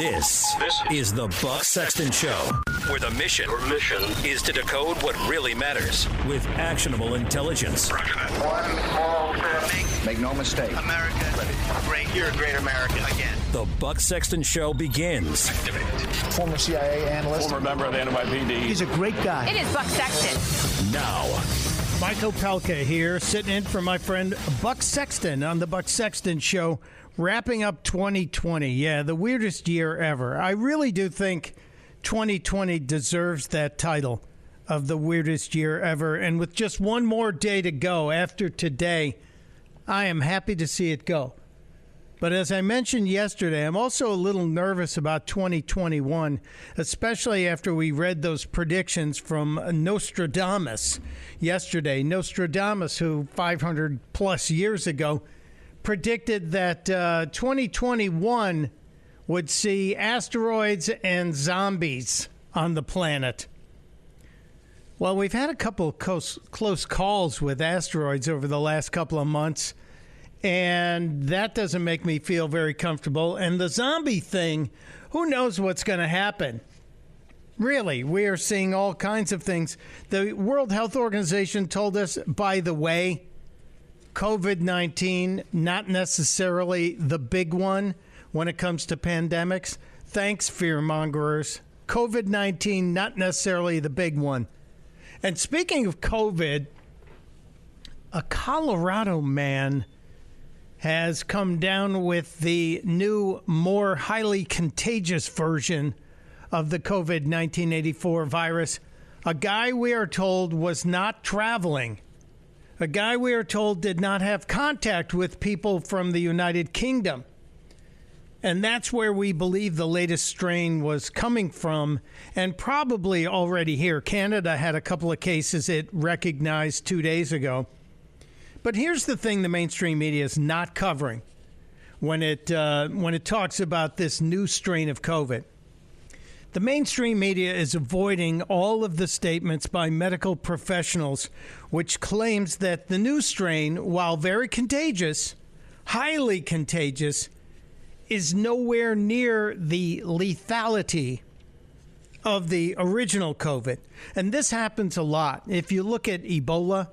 This, this is the Buck Sexton Show, where the mission, mission is to decode what really matters with actionable intelligence. One small step. Make no mistake. America great. You're a great American again. The Buck Sexton Show begins Former CIA analyst. former member of the NYPD. He's a great guy. It is Buck Sexton. now. Mike Opelka here, sitting in for my friend Buck Sexton on the Buck Sexton Show, wrapping up 2020. Yeah, the weirdest year ever. I really do think 2020 deserves that title of the weirdest year ever. And with just one more day to go after today, I am happy to see it go. But as I mentioned yesterday, I'm also a little nervous about 2021, especially after we read those predictions from Nostradamus yesterday. Nostradamus, who 500 plus years ago predicted that uh, 2021 would see asteroids and zombies on the planet. Well, we've had a couple close, close calls with asteroids over the last couple of months and that doesn't make me feel very comfortable. And the zombie thing, who knows what's going to happen? Really, we are seeing all kinds of things. The World Health Organization told us, by the way, COVID 19, not necessarily the big one when it comes to pandemics. Thanks, fear mongers. COVID 19, not necessarily the big one. And speaking of COVID, a Colorado man has come down with the new, more highly contagious version of the COVID 1984 virus. A guy we are told was not traveling. A guy we are told did not have contact with people from the United Kingdom. And that's where we believe the latest strain was coming from, and probably already here. Canada had a couple of cases it recognized two days ago. But here's the thing: the mainstream media is not covering when it uh, when it talks about this new strain of COVID. The mainstream media is avoiding all of the statements by medical professionals, which claims that the new strain, while very contagious, highly contagious, is nowhere near the lethality of the original COVID. And this happens a lot. If you look at Ebola,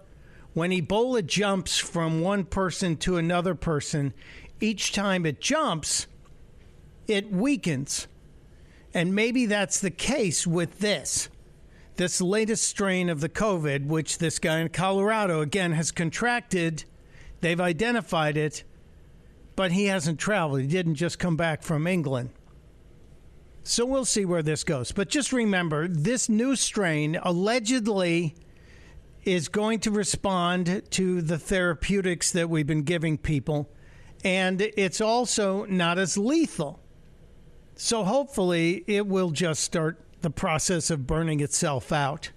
when Ebola jumps from one person to another person, each time it jumps, it weakens. And maybe that's the case with this. This latest strain of the COVID, which this guy in Colorado again has contracted, they've identified it, but he hasn't traveled. He didn't just come back from England. So we'll see where this goes. But just remember this new strain allegedly is going to respond to the therapeutics that we've been giving people, and it's also not as lethal. So hopefully, it will just start the process of burning itself out.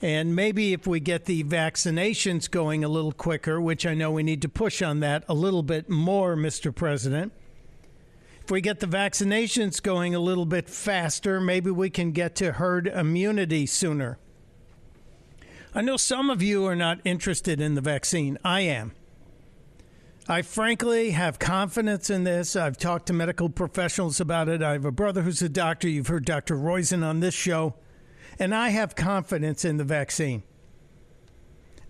And maybe if we get the vaccinations going a little quicker, which I know we need to push on that a little bit more, Mr. President. If we get the vaccinations going a little bit faster, maybe we can get to herd immunity sooner. I know some of you are not interested in the vaccine. I am. I frankly have confidence in this. I've talked to medical professionals about it. I have a brother who's a doctor. You've heard Dr. Roizen on this show. And I have confidence in the vaccine.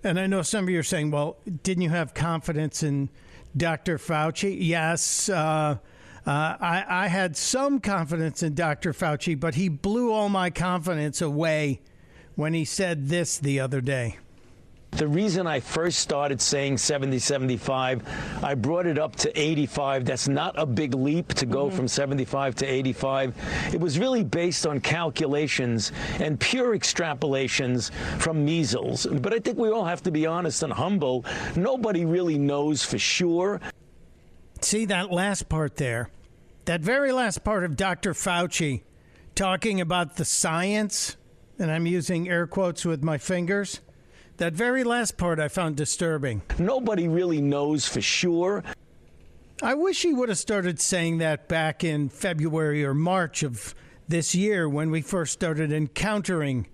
And I know some of you are saying, well, didn't you have confidence in Dr. Fauci? Yes. Uh, uh, I, I had some confidence in Dr. Fauci, but he blew all my confidence away when he said this the other day. The reason I first started saying 70 75, I brought it up to 85. That's not a big leap to go mm-hmm. from 75 to 85. It was really based on calculations and pure extrapolations from measles. But I think we all have to be honest and humble. Nobody really knows for sure. See that last part there? That very last part of Dr. Fauci talking about the science, and I'm using air quotes with my fingers. That very last part I found disturbing. Nobody really knows for sure. I wish he would have started saying that back in February or March of this year when we first started encountering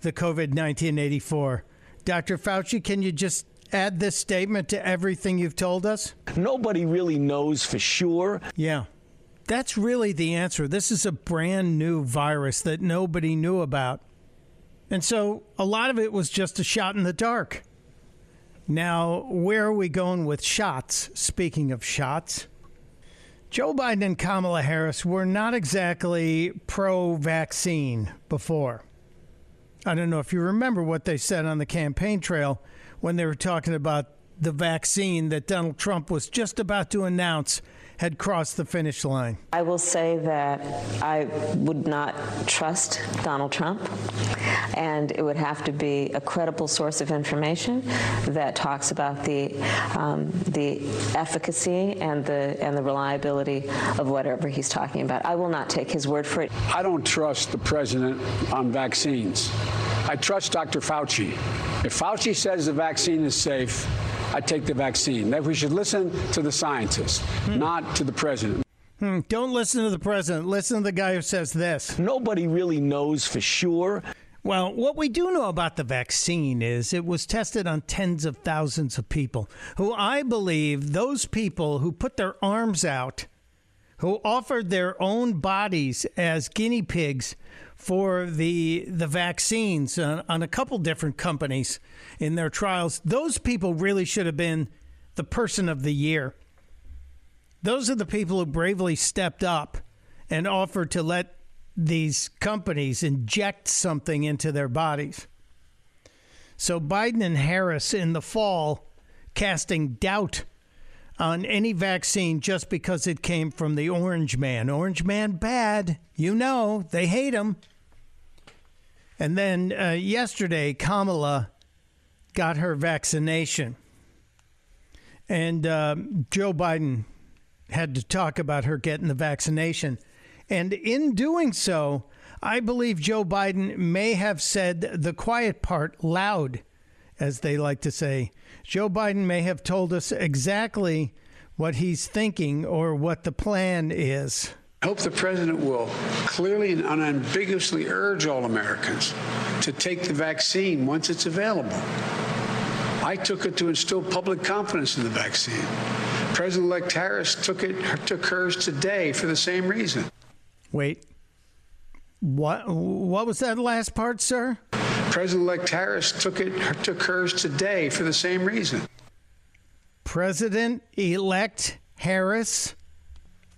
the COVID 1984. Dr. Fauci, can you just add this statement to everything you've told us? Nobody really knows for sure. Yeah. That's really the answer. This is a brand new virus that nobody knew about. And so a lot of it was just a shot in the dark. Now, where are we going with shots? Speaking of shots, Joe Biden and Kamala Harris were not exactly pro vaccine before. I don't know if you remember what they said on the campaign trail when they were talking about the vaccine that Donald Trump was just about to announce had crossed the finish line? I will say that I would not trust Donald Trump, and it would have to be a credible source of information that talks about the um, the efficacy and the and the reliability of whatever he's talking about. I will not take his word for it. I don't trust the president on vaccines. I trust Dr. Fauci. If Fauci says the vaccine is safe, I take the vaccine. That we should listen to the scientists, hmm. not to the president. Hmm. Don't listen to the president. Listen to the guy who says this. Nobody really knows for sure. Well, what we do know about the vaccine is it was tested on tens of thousands of people who I believe those people who put their arms out, who offered their own bodies as guinea pigs for the the vaccines on, on a couple different companies in their trials. Those people really should have been the person of the year. Those are the people who bravely stepped up and offered to let these companies inject something into their bodies. So Biden and Harris in the fall casting doubt on any vaccine just because it came from the orange man. Orange man bad. You know, they hate him. And then uh, yesterday, Kamala got her vaccination. And uh, Joe Biden had to talk about her getting the vaccination. And in doing so, I believe Joe Biden may have said the quiet part loud, as they like to say. Joe Biden may have told us exactly what he's thinking or what the plan is. I hope the president will clearly and unambiguously urge all Americans to take the vaccine once it's available. I took it to instill public confidence in the vaccine. President-elect Harris took it took hers today for the same reason. Wait. What what was that last part, sir? President-elect Harris took it took hers today for the same reason. President-elect Harris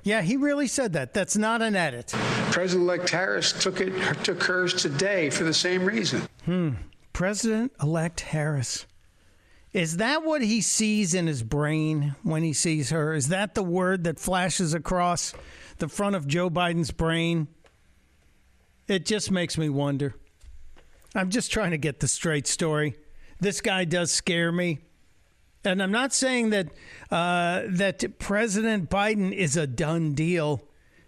yeah, he really said that. That's not an edit. President-elect Harris took it took hers today for the same reason. Hmm. President-elect Harris. Is that what he sees in his brain when he sees her? Is that the word that flashes across the front of Joe Biden's brain? It just makes me wonder. I'm just trying to get the straight story. This guy does scare me. And I'm not saying that uh, that President Biden is a done deal,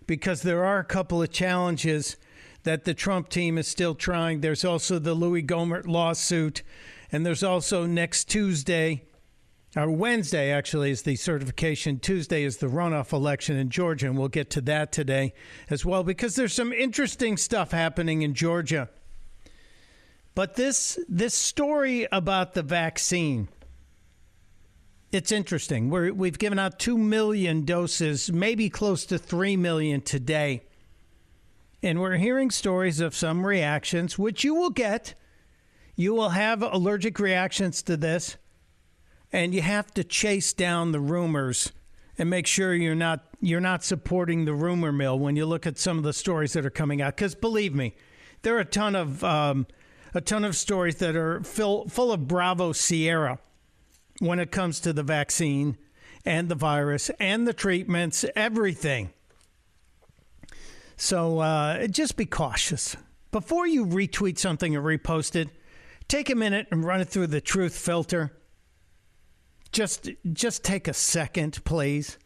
because there are a couple of challenges that the Trump team is still trying. There's also the Louie Gohmert lawsuit, and there's also next Tuesday, or Wednesday actually, is the certification. Tuesday is the runoff election in Georgia, and we'll get to that today as well, because there's some interesting stuff happening in Georgia. But this this story about the vaccine it's interesting. We're, we've given out 2 million doses, maybe close to 3 million today. And we're hearing stories of some reactions, which you will get. You will have allergic reactions to this. And you have to chase down the rumors and make sure you're not you're not supporting the rumor mill when you look at some of the stories that are coming out. Because believe me, there are a ton of um, a ton of stories that are full full of Bravo Sierra when it comes to the vaccine and the virus and the treatments, everything. So uh, just be cautious. Before you retweet something or repost it, take a minute and run it through the truth filter. Just, just take a second, please,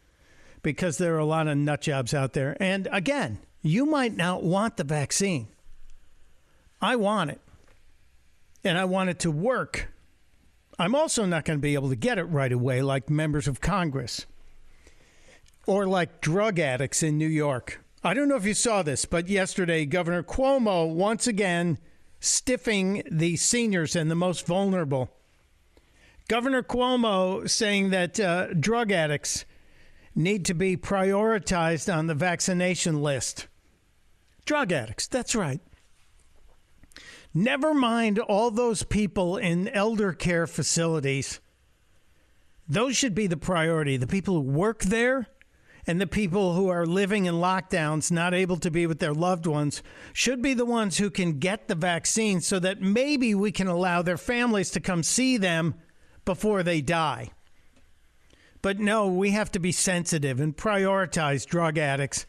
because there are a lot of nut jobs out there. And again, you might not want the vaccine. I want it. And I want it to work I'm also not going to be able to get it right away like members of Congress or like drug addicts in New York. I don't know if you saw this, but yesterday, Governor Cuomo once again stiffing the seniors and the most vulnerable. Governor Cuomo saying that uh, drug addicts need to be prioritized on the vaccination list. Drug addicts, that's right. Never mind all those people in elder care facilities. Those should be the priority. The people who work there and the people who are living in lockdowns, not able to be with their loved ones, should be the ones who can get the vaccine so that maybe we can allow their families to come see them before they die. But no, we have to be sensitive and prioritize drug addicts.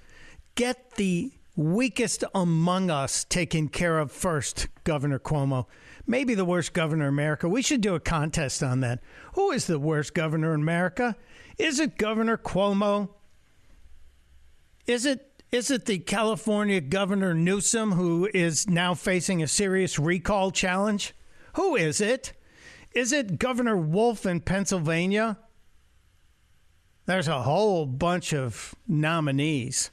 Get the weakest among us taken care of first, Governor Cuomo. Maybe the worst governor in America. We should do a contest on that. Who is the worst governor in America? Is it Governor Cuomo? Is it is it the California Governor Newsom who is now facing a serious recall challenge? Who is it? Is it Governor Wolf in Pennsylvania? There's a whole bunch of nominees.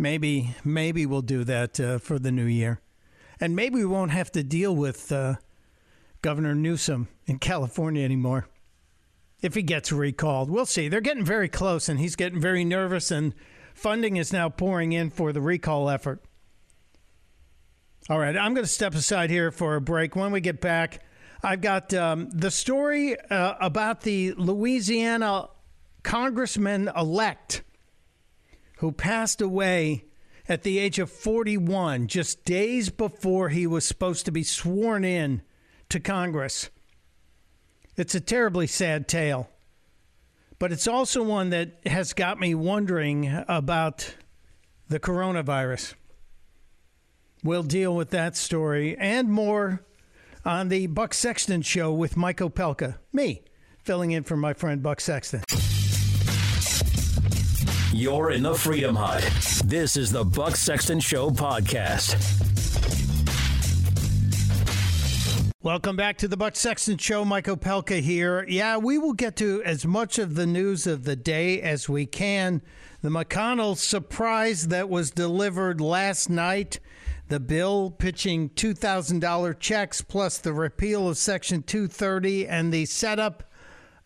Maybe, maybe we'll do that uh, for the new year, and maybe we won't have to deal with uh, Governor Newsom in California anymore if he gets recalled. We'll see. They're getting very close, and he's getting very nervous, and funding is now pouring in for the recall effort. All right, I'm going to step aside here for a break. When we get back, I've got um, the story uh, about the Louisiana congressman elect who passed away at the age of 41, just days before he was supposed to be sworn in to Congress. It's a terribly sad tale, but it's also one that has got me wondering about the coronavirus. We'll deal with that story and more on the Buck Sexton Show with Mike Opelka. Me, filling in for my friend Buck Sexton. You're in the Freedom Hut. This is the Buck Sexton Show podcast. Welcome back to the Buck Sexton Show. Mike Opelka here. Yeah, we will get to as much of the news of the day as we can. The McConnell surprise that was delivered last night, the bill pitching $2,000 checks plus the repeal of Section 230 and the setup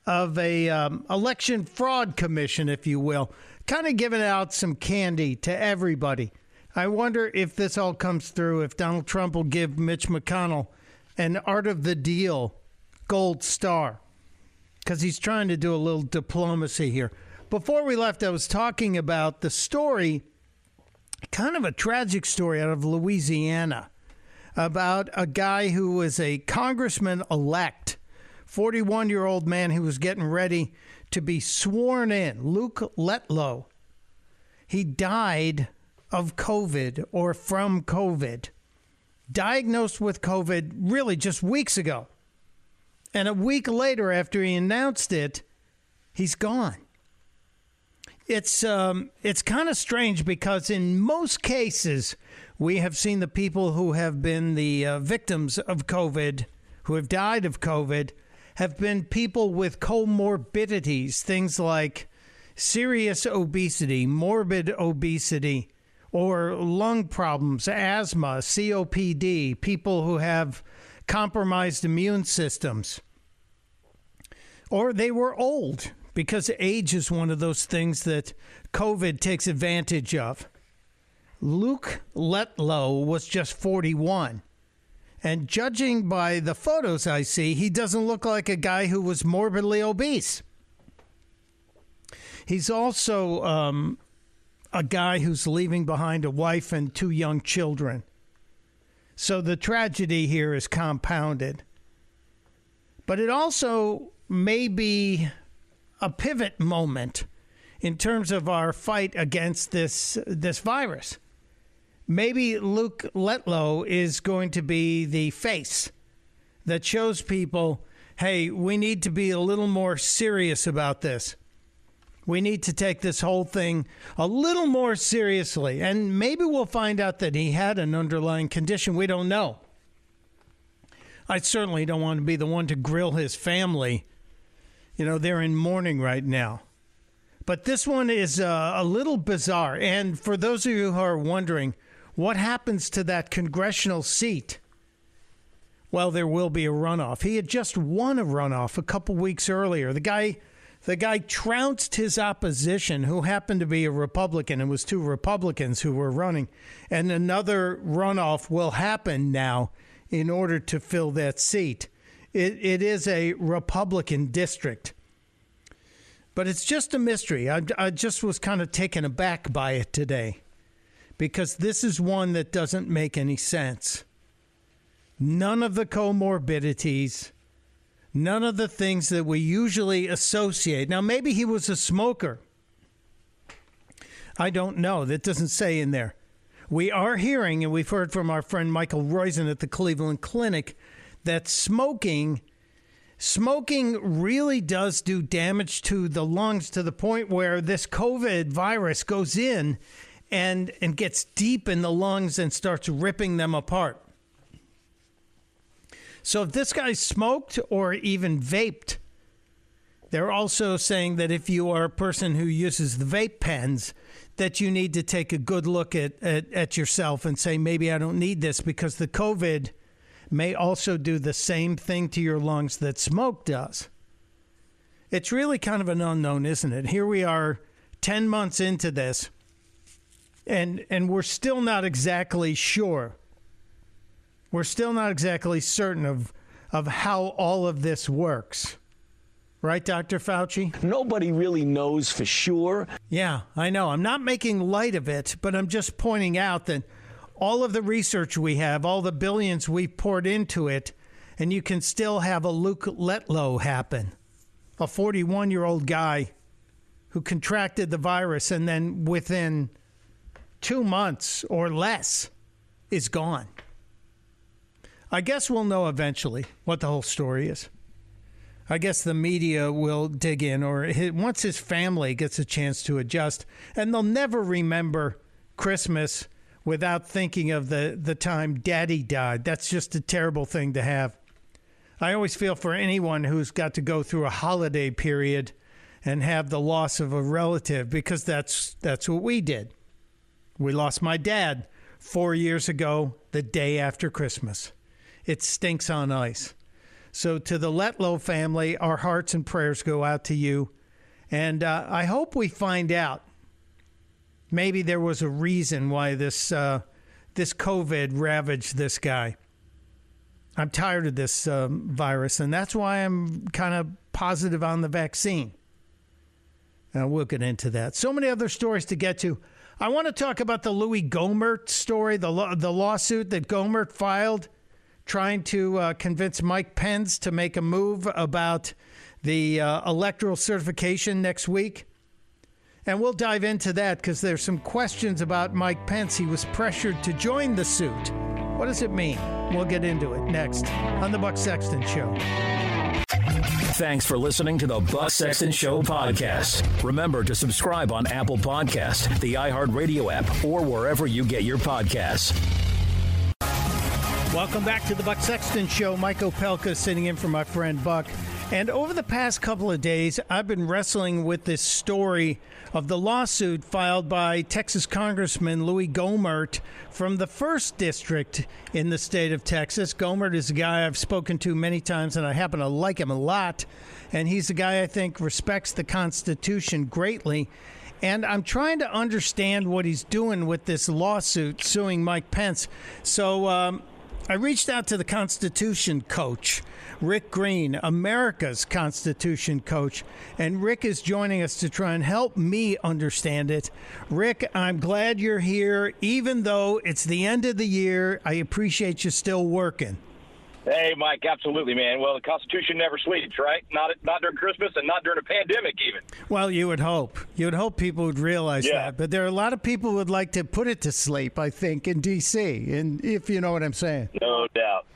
of a um, election fraud commission, if you will, kind of giving out some candy to everybody. I wonder if this all comes through, if Donald Trump will give Mitch McConnell an art of the deal gold star because he's trying to do a little diplomacy here. Before we left, I was talking about the story, kind of a tragic story out of Louisiana, about a guy who was a congressman elect, 41 year old man who was getting ready to be sworn in, Luke Letlow. He died of COVID or from COVID diagnosed with COVID really just weeks ago. And a week later, after he announced it, he's gone. It's um, it's kind of strange because in most cases we have seen the people who have been the uh, victims of COVID, who have died of COVID, have been people with comorbidities, things like serious obesity, morbid obesity, or lung problems, asthma, COPD, people who have compromised immune systems. Or they were old because age is one of those things that COVID takes advantage of. Luke Letlow was just 41. And judging by the photos I see, he doesn't look like a guy who was morbidly obese. He's also um, a guy who's leaving behind a wife and two young children. So the tragedy here is compounded. But it also may be a pivot moment in terms of our fight against this this virus. Maybe Luke Letlow is going to be the face that shows people, hey, we need to be a little more serious about this. We need to take this whole thing a little more seriously. And maybe we'll find out that he had an underlying condition. We don't know. I certainly don't want to be the one to grill his family. You know, they're in mourning right now. But this one is uh, a little bizarre. And for those of you who are wondering, what happens to that congressional seat? Well, there will be a runoff. He had just won a runoff a couple weeks earlier. The guy The guy trounced his opposition, who happened to be a Republican. It was two Republicans who were running. And another runoff will happen now in order to fill that seat. It, it is a Republican district. But it's just a mystery. I, I just was kind of taken aback by it today because this is one that doesn't make any sense. None of the comorbidities, none of the things that we usually associate. Now, maybe he was a smoker. I don't know. That doesn't say in there. We are hearing, and we've heard from our friend Michael Roizen at the Cleveland Clinic, that smoking smoking really does do damage to the lungs to the point where this COVID virus goes in and and gets deep in the lungs and starts ripping them apart. So if this guy smoked or even vaped, they're also saying that if you are a person who uses the vape pens, that you need to take a good look at, at, at yourself and say, maybe I don't need this because the COVID may also do the same thing to your lungs that smoke does. It's really kind of an unknown, isn't it? Here we are 10 months into this, and, and we're still not exactly sure. We're still not exactly certain of, of how all of this works. Right, Dr. Fauci? Nobody really knows for sure. Yeah, I know. I'm not making light of it, but I'm just pointing out that all of the research we have, all the billions we've poured into it, and you can still have a Luke Letlow happen. A 41 year old guy who contracted the virus and then within two months or less is gone. I guess we'll know eventually what the whole story is. I guess the media will dig in, or his, once his family gets a chance to adjust, and they'll never remember Christmas without thinking of the, the time daddy died. That's just a terrible thing to have. I always feel for anyone who's got to go through a holiday period and have the loss of a relative because that's that's what we did. We lost my dad 4 years ago the day after Christmas. It stinks on ice. So, to the Letlow family, our hearts and prayers go out to you. And uh, I hope we find out. Maybe there was a reason why this uh, this COVID ravaged this guy. I'm tired of this um, virus, and that's why I'm kind of positive on the vaccine. And we'll get into that. So many other stories to get to. I want to talk about the Louie Gohmert story, the the lawsuit that Gohmert filed trying to uh, convince Mike Pence to make a move about the uh, electoral certification next week. And we'll dive into that because there's some questions about Mike Pence. He was pressured to join the suit. What does it mean? We'll get into it next on the Buck Sexton Show. Thanks for listening to the Buck Sexton Show podcast. Remember to subscribe on Apple Podcast, the iHeartRadio app, or wherever you get your podcasts. Welcome back to the Buck Sexton Show. Mike Opelka sitting in for my friend Buck. And over the past couple of days, I've been wrestling with this story of the lawsuit filed by Texas Congressman Louie Gohmert from the first district in the state of Texas. Gohmert is a guy I've spoken to many times, and I happen to like him a lot. And he's a guy I think respects the Constitution greatly. And I'm trying to understand what he's doing with this lawsuit suing Mike Pence. So, um, I reached out to the Constitution coach, Rick Green, America's Constitution coach, and Rick is joining us to try and help me understand it. Rick, I'm glad you're here, even though it's the end of the year. I appreciate you still working. Hey, Mike, absolutely, man. Well, the Constitution never sleeps, right? Not not during Christmas and not during a pandemic, even. Well, you would hope. You would hope people would realize Yeah. that. But there are a lot of people who would like to put it to sleep, I think, in D.C., and if you know what I'm saying. No doubt.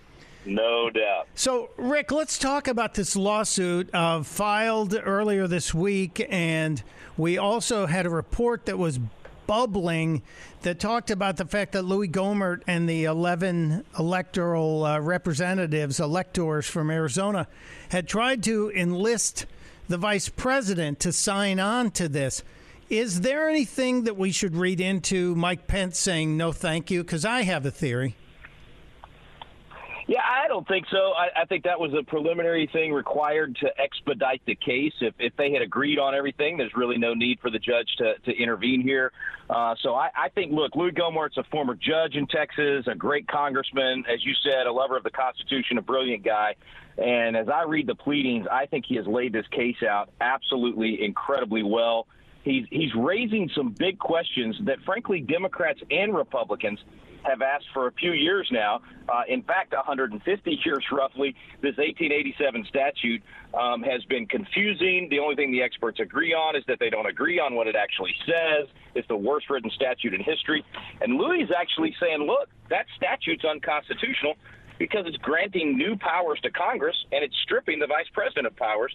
No doubt. So, Rick, let's talk about this lawsuit uh, filed earlier this week. And we also had a report that was bubbling that talked about the fact that Louie Gohmert and the 11 electoral uh, representatives, electors from Arizona, had tried to enlist the vice president to sign on to this. Is there anything that we should read into Mike Pence saying no thank you? Because I have a theory. Yeah, I don't think so. I, I think that was a preliminary thing required to expedite the case. If, if they had agreed on everything, there's really no need for the judge to, to intervene here. Uh, so I, I think, look, Louie Gohmert's a former judge in Texas, a great congressman, as you said, a lover of the Constitution, a brilliant guy. And as I read the pleadings, I think he has laid this case out absolutely incredibly well. He's, he's raising some big questions that, frankly, Democrats and Republicans have asked for a few years now. Uh, in fact, 150 years roughly, this 1887 statute um, has been confusing. The only thing the experts agree on is that they don't agree on what it actually says. It's the worst written statute in history. And Louie is actually saying, look, that statute's unconstitutional because it's granting new powers to Congress and it's stripping the vice president of powers.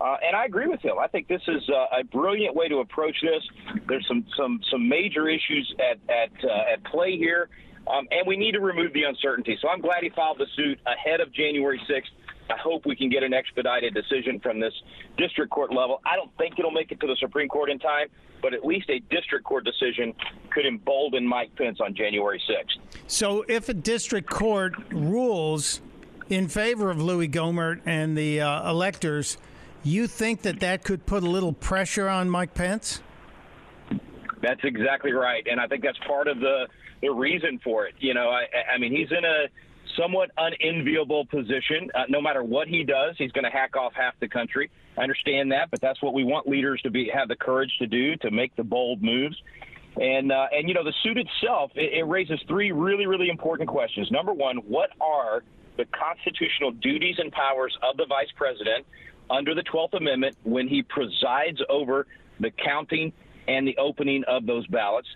Uh, and I agree with him. I think this is uh, a brilliant way to approach this. There's some some some major issues at at uh, at play here, um, and we need to remove the uncertainty. So I'm glad he filed the suit ahead of January 6th. I hope we can get an expedited decision from this district court level. I don't think it'll make it to the Supreme Court in time, but at least a district court decision could embolden Mike Pence on January 6th. So if a district court rules in favor of Louie Gohmert and the uh, electors, you think that that could put a little pressure on Mike Pence? That's exactly right, and I think that's part of the the reason for it. You know, I, I mean, he's in a somewhat unenviable position. Uh, no matter what he does, he's going to hack off half the country. I understand that, but that's what we want leaders to be have the courage to do to make the bold moves. And uh, and you know, the suit itself it, it raises three really really important questions. Number one, what are the constitutional duties and powers of the vice president under the 12th Amendment when he presides over the counting and the opening of those ballots?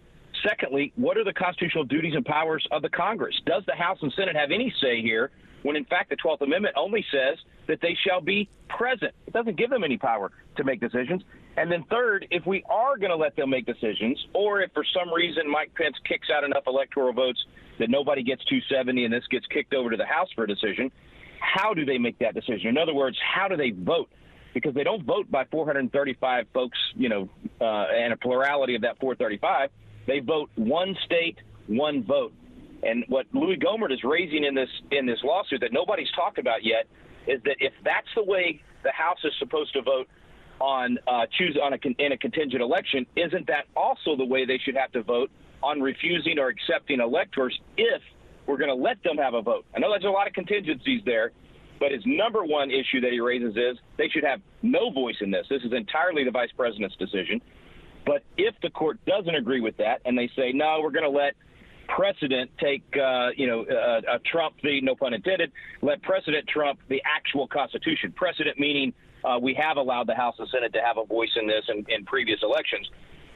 Secondly, what are the constitutional duties and powers of the Congress? Does the House and Senate have any say here when, in fact, the 12th Amendment only says that they shall be present? It doesn't give them any power to make decisions. And then, third, if we are going to let them make decisions, or if for some reason Mike Pence kicks out enough electoral votes that nobody gets 270 and this gets kicked over to the House for a decision, how do they make that decision? In other words, how do they vote? Because they don't vote by 435 folks, you know, uh, and a plurality of that 435 they vote one state, one vote. And what Louie Gohmert is raising in this in this lawsuit that nobody's talked about yet is that if that's the way the House is supposed to vote on uh, choose on a in a contingent election, isn't that also the way they should have to vote on refusing or accepting electors if we're going to let them have a vote? I know there's a lot of contingencies there, but his number one issue that he raises is they should have no voice in this. This is entirely the vice president's decision. But if the court doesn't agree with that and they say, no, we're going to let precedent take, uh, you know, uh, a Trump the no pun intended, let precedent trump the actual Constitution. Precedent meaning uh, we have allowed the House and Senate to have a voice in this in, in previous elections.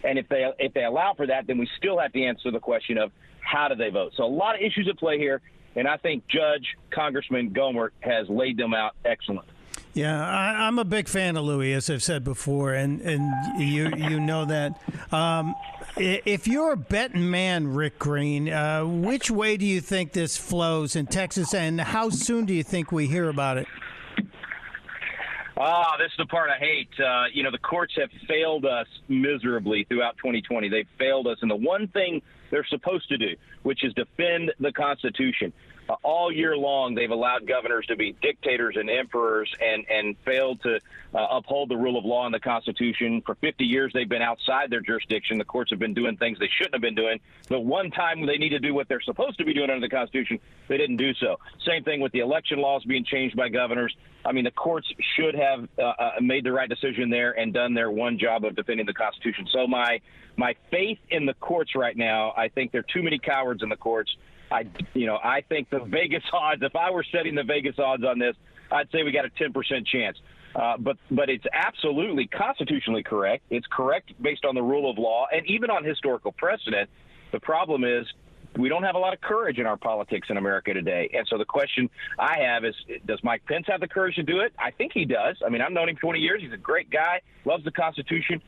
And if they if they allow for that, then we still have to answer the question of how do they vote. So a lot of issues at play here, and I think Judge Congressman Gohmert has laid them out excellent. Yeah, I, am a big fan of Louie, as I've said before, and, and you you know that. Um, if you're a betting man, Rick Green, uh, which way do you think this flows in Texas, and how soon do you think we hear about it? Ah, this is the part I hate. Uh, you know, the courts have failed us miserably throughout 2020. They've failed us and the one thing they're supposed to do, which is defend the Constitution all year long they've allowed governors to be dictators and emperors and and failed to uh, uphold the rule of law and the Constitution. For 50 years they've been outside their jurisdiction. The courts have been doing things they shouldn't have been doing. The one time they need to do what they're supposed to be doing under the Constitution, they didn't do so. Same thing with the election laws being changed by governors. I mean, the courts should have uh, uh, made the right decision there and done their one job of defending the Constitution. So my my faith in the courts right now, I think there are too many cowards in the courts. I, you know, I think the Vegas odds. If I were setting the Vegas odds on this, I'd say we got a 10% chance. Uh, but but it's absolutely constitutionally correct. It's correct based on the rule of law and even on historical precedent. The problem is we don't have a lot of courage in our politics in America today. And so the question I have is does Mike Pence have the courage to do it? I think he does. I mean, I've known him 20 years. He's a great guy, loves the Constitution.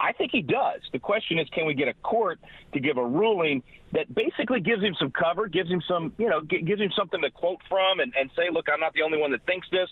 I think he does. The question is, can we get a court to give a ruling that basically gives him some cover, gives him some, you know, gives him something to quote from, and, and say, look, I'm not the only one that thinks this.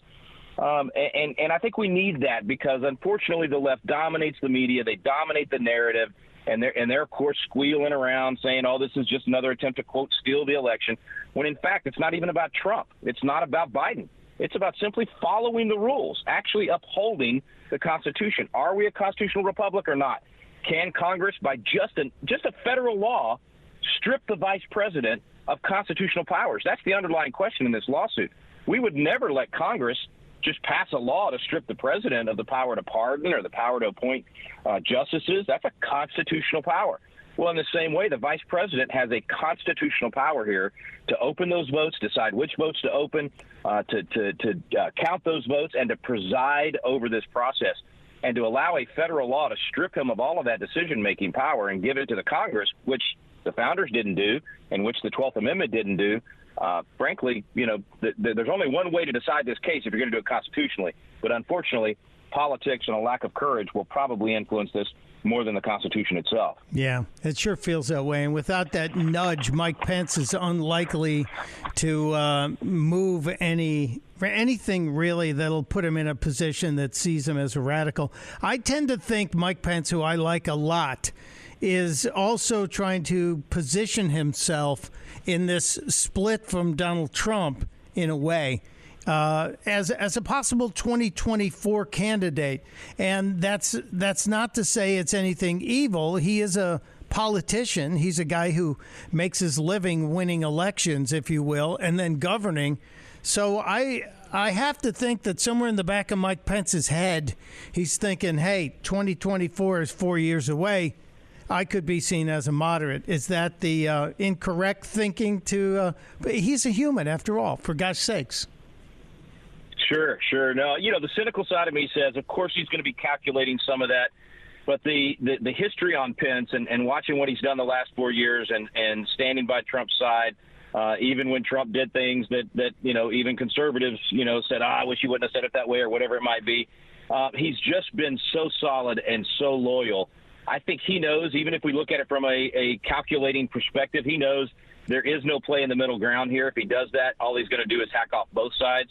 Um, and and I think we need that because unfortunately the left dominates the media, they dominate the narrative, and they're and they're of course squealing around saying, "Oh, this is just another attempt to quote steal the election," when in fact it's not even about Trump. It's not about Biden. It's about simply following the rules, actually upholding the Constitution. Are we a constitutional republic or not? Can Congress, by just a, just a federal law, strip the vice president of constitutional powers? That's the underlying question in this lawsuit. We would never let Congress just pass a law to strip the president of the power to pardon or the power to appoint uh, justices. That's a constitutional power. Well, in the same way, the vice president has a constitutional power here to open those votes, decide which votes to open, uh, to, to, to uh, count those votes, and to preside over this process. And to allow a federal law to strip him of all of that decision making power and give it to the Congress, which the founders didn't do and which the 12th Amendment didn't do, uh, frankly, you know, th- th- there's only one way to decide this case if you're going to do it constitutionally. But unfortunately, politics and a lack of courage will probably influence this more than the Constitution itself. Yeah, it sure feels that way. And without that nudge, Mike Pence is unlikely to uh, move any anything really that'll put him in a position that sees him as a radical. I tend to think Mike Pence, who I like a lot, is also trying to position himself in this split from Donald Trump in a way uh, as as a possible 2024 candidate, and that's that's not to say it's anything evil. He is a politician. He's a guy who makes his living winning elections, if you will, and then governing. So I I have to think that somewhere in the back of Mike Pence's head, he's thinking, "Hey, 2024 is four years away. I could be seen as a moderate." Is that the uh, incorrect thinking? To uh, he's a human after all. For God's sakes. Sure, sure. No, you know, the cynical side of me says, of course, he's going to be calculating some of that. But the, the, the history on Pence and, and watching what he's done the last four years and, and standing by Trump's side, uh, even when Trump did things that, that, you know, even conservatives, you know, said, oh, I wish he wouldn't have said it that way or whatever it might be. Uh, he's just been so solid and so loyal. I think he knows, even if we look at it from a, a calculating perspective, he knows there is no play in the middle ground here. If he does that, all he's going to do is hack off both sides.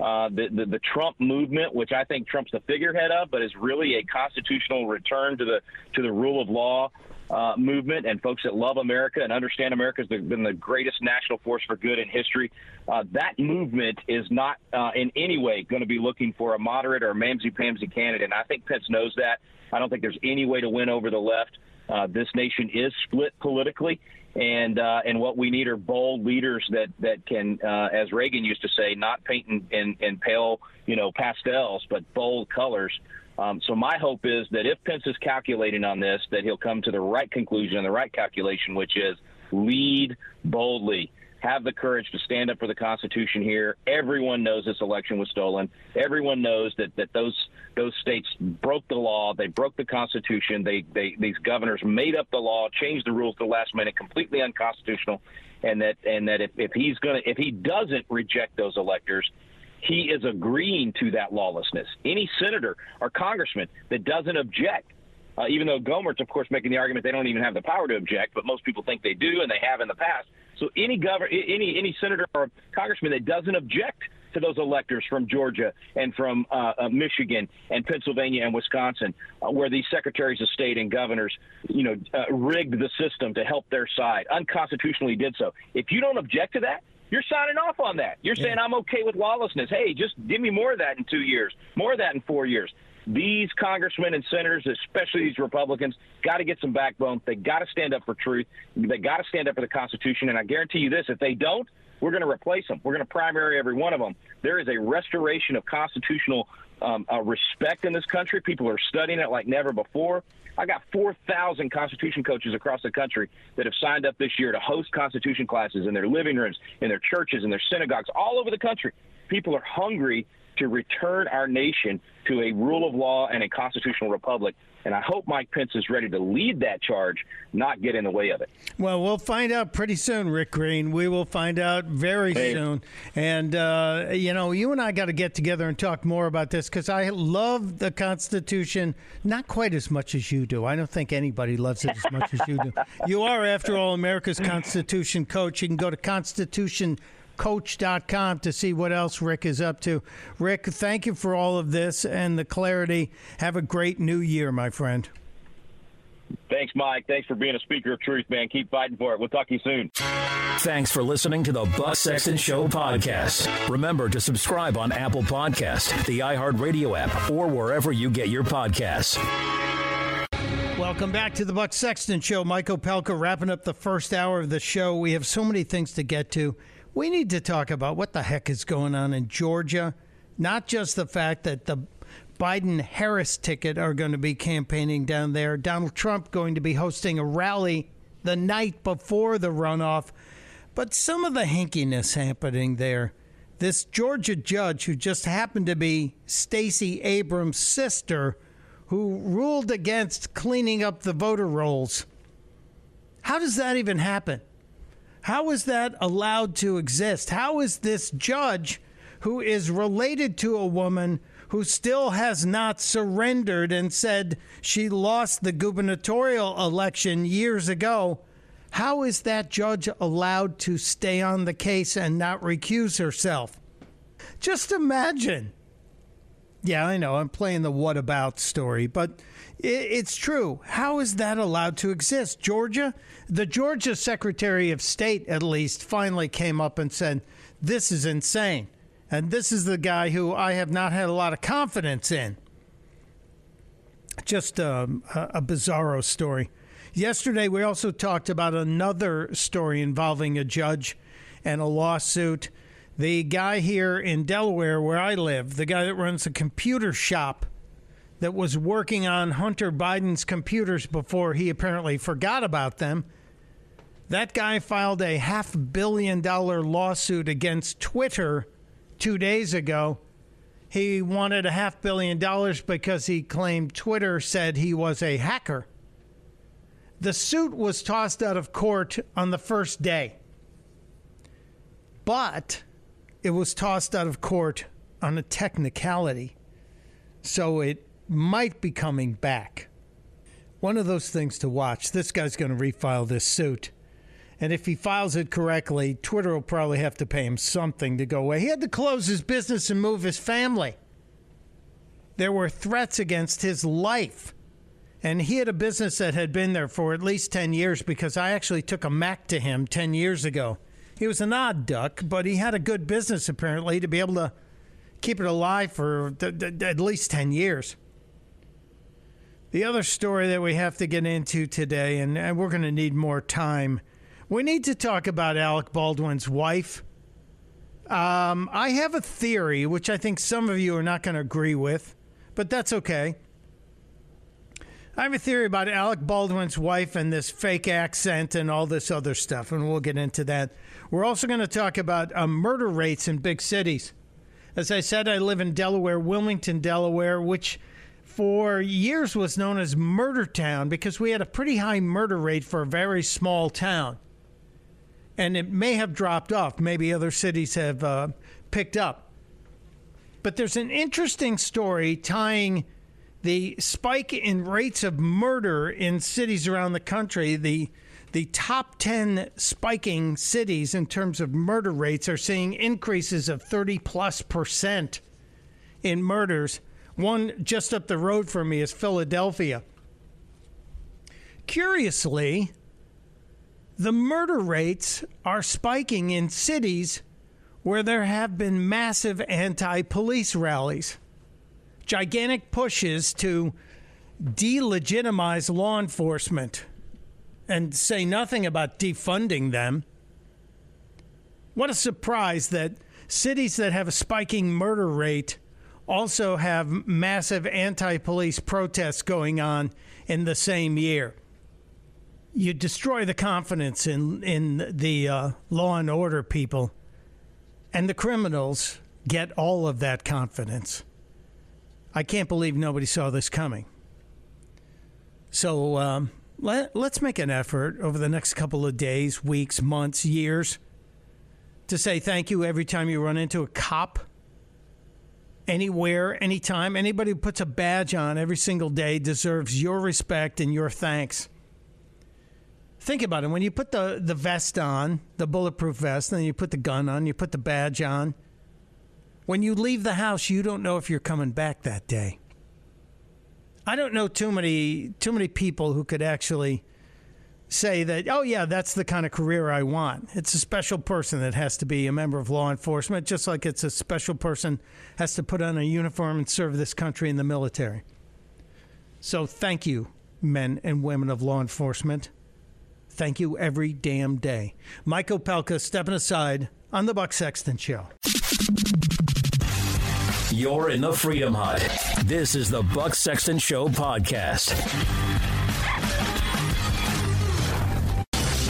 Uh, the, the, the Trump movement, which I think Trump's the figurehead of, but is really a constitutional return to the to the rule of law uh, movement, and folks that love America and understand America has been the greatest national force for good in history. Uh, that movement is not uh, in any way going to be looking for a moderate or mamsy pamsy candidate, and I think Pence knows that. I don't think there's any way to win over the left. Uh, this nation is split politically, and uh, and what we need are bold leaders that that can, uh, as Reagan used to say, not paint in, in, in pale, you know, pastels, but bold colors. Um, so my hope is that if Pence is calculating on this, that he'll come to the right conclusion and the right calculation, which is lead boldly have the courage to stand up for the Constitution here. Everyone knows this election was stolen. Everyone knows that, that those those states broke the law. They broke the Constitution. They, they these governors made up the law, changed the rules at the last minute, completely unconstitutional. And that and that if, if he's gonna if he doesn't reject those electors, he is agreeing to that lawlessness. Any senator or congressman that doesn't object uh, even though Gohmert's, of course, making the argument they don't even have the power to object, but most people think they do, and they have in the past. So any governor, any any senator or congressman that doesn't object to those electors from Georgia and from uh, uh, Michigan and Pennsylvania and Wisconsin, uh, where these secretaries of state and governors, you know, uh, rigged the system to help their side, unconstitutionally did so. If you don't object to that, you're signing off on that. You're saying I'm okay with lawlessness. Hey, just give me more of that in two years, more of that in four years these congressmen and senators, especially these Republicans, got to get some backbone. They got to stand up for truth. They got to stand up for the Constitution. And I guarantee you this: if they don't, we're going to replace them. We're going to primary every one of them. There is a restoration of constitutional um, uh, respect in this country. People are studying it like never before. I got 4,000 Constitution coaches across the country that have signed up this year to host Constitution classes in their living rooms, in their churches, in their synagogues, all over the country. People are hungry to return our nation to a rule of law and a constitutional republic. And I hope Mike Pence is ready to lead that charge, not get in the way of it. Well, we'll find out pretty soon, Rick Green. We will find out very hey. soon. And, uh, you know, you and I got to get together and talk more about this because I love the Constitution, not quite as much as you do. I don't think anybody loves it as much as you do. You are, after all, America's Constitution coach. You can go to Constitution coach.com to see what else Rick is up to. Rick, thank you for all of this and the clarity. Have a great new year, my friend. Thanks, Mike. Thanks for being a speaker of truth, man. Keep fighting for it. We'll talk to you soon. Thanks for listening to the Buck Sexton Show podcast. Remember to subscribe on Apple Podcast, the iHeartRadio app, or wherever you get your podcasts. Welcome back to the Buck Sexton Show. Mike Opelka wrapping up the first hour of the show. We have so many things to get to. We need to talk about what the heck is going on in Georgia. Not just the fact that the Biden Harris ticket are going to be campaigning down there. Donald Trump going to be hosting a rally the night before the runoff. But some of the hinkiness happening there. This Georgia judge who just happened to be Stacey Abrams' sister, who ruled against cleaning up the voter rolls. How does that even happen? How is that allowed to exist? How is this judge who is related to a woman who still has not surrendered and said she lost the gubernatorial election years ago. How is that judge allowed to stay on the case and not recuse herself? Just imagine. Yeah, I know, I'm playing the what about story, but it's true. How is that allowed to exist? Georgia, the Georgia Secretary of State, at least, finally came up and said, This is insane. And this is the guy who I have not had a lot of confidence in. Just um, a, a bizarro story. Yesterday, we also talked about another story involving a judge and a lawsuit. The guy here in Delaware, where I live, the guy that runs a computer shop that was working on Hunter Biden's computers before he apparently forgot about them. That guy filed a half billion dollar lawsuit against Twitter two days ago. He wanted a half billion dollars because he claimed Twitter said he was a hacker. The suit was tossed out of court on the first day, but it was tossed out of court on a technicality. So it might be coming back. One of those things to watch. This guy's going to refile this suit. And if he files it correctly, Twitter will probably have to pay him something to go away. He had to close his business and move his family. There were threats against his life. And he had a business that had been there for at least 10 years because I actually took a Mac to him 10 years ago. He was an odd duck, but he had a good business apparently to be able to keep it alive for at least 10 years. The other story that we have to get into today, and, we're going to need more time we need to talk about Alec Baldwin's wife. Um, I have a theory, which I think some of you are not going to agree with, but that's okay. I have a theory about Alec Baldwin's wife and this fake accent and all this other stuff, and we'll get into that. We're also going to talk about uh, murder rates in big cities. As I said, I live in Delaware, Wilmington, Delaware, which for years was known as Murder Town because we had a pretty high murder rate for a very small town and it may have dropped off. Maybe other cities have uh, picked up. But there's an interesting story tying the spike in rates of murder in cities around the country. The the top 10 spiking cities in terms of murder rates are seeing increases of 30 plus percent in murders. One just up the road from me is Philadelphia. Curiously, the murder rates are spiking in cities where there have been massive anti police rallies, gigantic pushes to delegitimize law enforcement and say nothing about defunding them. What a surprise that cities that have a spiking murder rate also have massive anti police protests going on in the same year you destroy the confidence in in the uh, law and order people, and the criminals get all of that confidence. I can't believe nobody saw this coming. So um, let, let's make an effort over the next couple of days, weeks, months, years to say thank you every time you run into a cop anywhere, anytime. Anybody who puts a badge on every single day deserves your respect and your thanks think about it. When you put the, the vest on, the bulletproof vest, and then you put the gun on, you put the badge on. When you leave the house, you don't know if you're coming back that day. I don't know too many too many people who could actually say that, oh, yeah, that's the kind of career I want. It's a special person that has to be a member of law enforcement, just like it's a special person has to put on a uniform and serve this country in the military. So thank you, men and women of law enforcement. Thank you every damn day. Mike Opelka stepping aside on the Buck Sexton Show. You're in the Freedom Hut. This is the Buck Sexton Show podcast.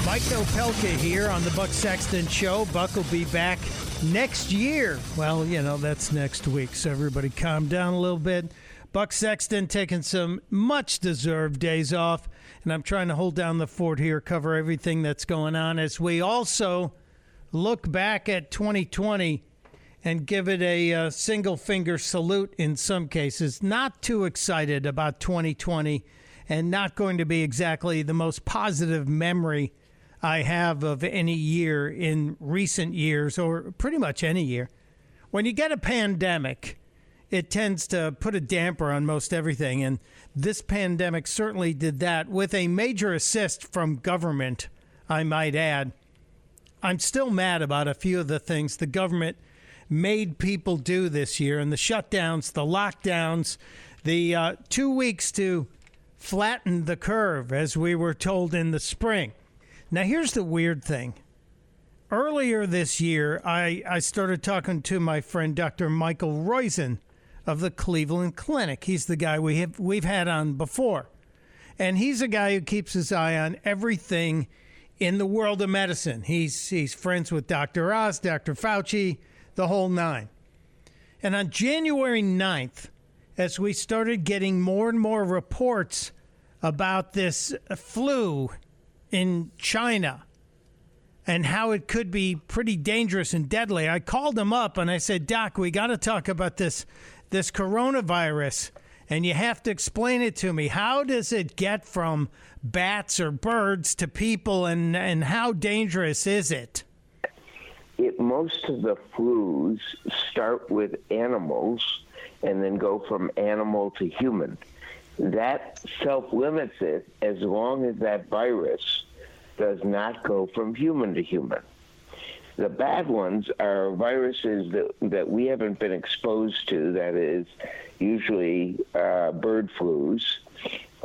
Mike Opelka here on the Buck Sexton Show. Buck will be back next year. Well, you know, that's next week, so everybody calm down a little bit. Buck Sexton taking some much deserved days off, and I'm trying to hold down the fort here, cover everything that's going on as we also look back at 2020 and give it a uh, single finger salute in some cases. Not too excited about 2020 and not going to be exactly the most positive memory I have of any year in recent years, or pretty much any year. When you get a pandemic, it tends to put a damper on most everything. And this pandemic certainly did that with a major assist from government, I might add. I'm still mad about a few of the things the government made people do this year and the shutdowns, the lockdowns, the uh, two weeks to flatten the curve, as we were told in the spring. Now, here's the weird thing. Earlier this year, I, I started talking to my friend Dr. Michael Roizen of the Cleveland Clinic. He's the guy we have we've had on before. And he's a guy who keeps his eye on everything in the world of medicine. He's he's friends with Dr. Oz, Dr. Fauci, the whole nine. And on January 9th, as we started getting more and more reports about this flu in China and how it could be pretty dangerous and deadly. I called him up and I said, "Doc, we got to talk about this this coronavirus and you have to explain it to me. How does it get from bats or birds to people and and how dangerous is it?" It, most of the flus start with animals and then go from animal to human that self limits it as long as that virus does not go from human to human. The bad ones are viruses that, that we haven't been exposed to, that is, usually uh, bird flus,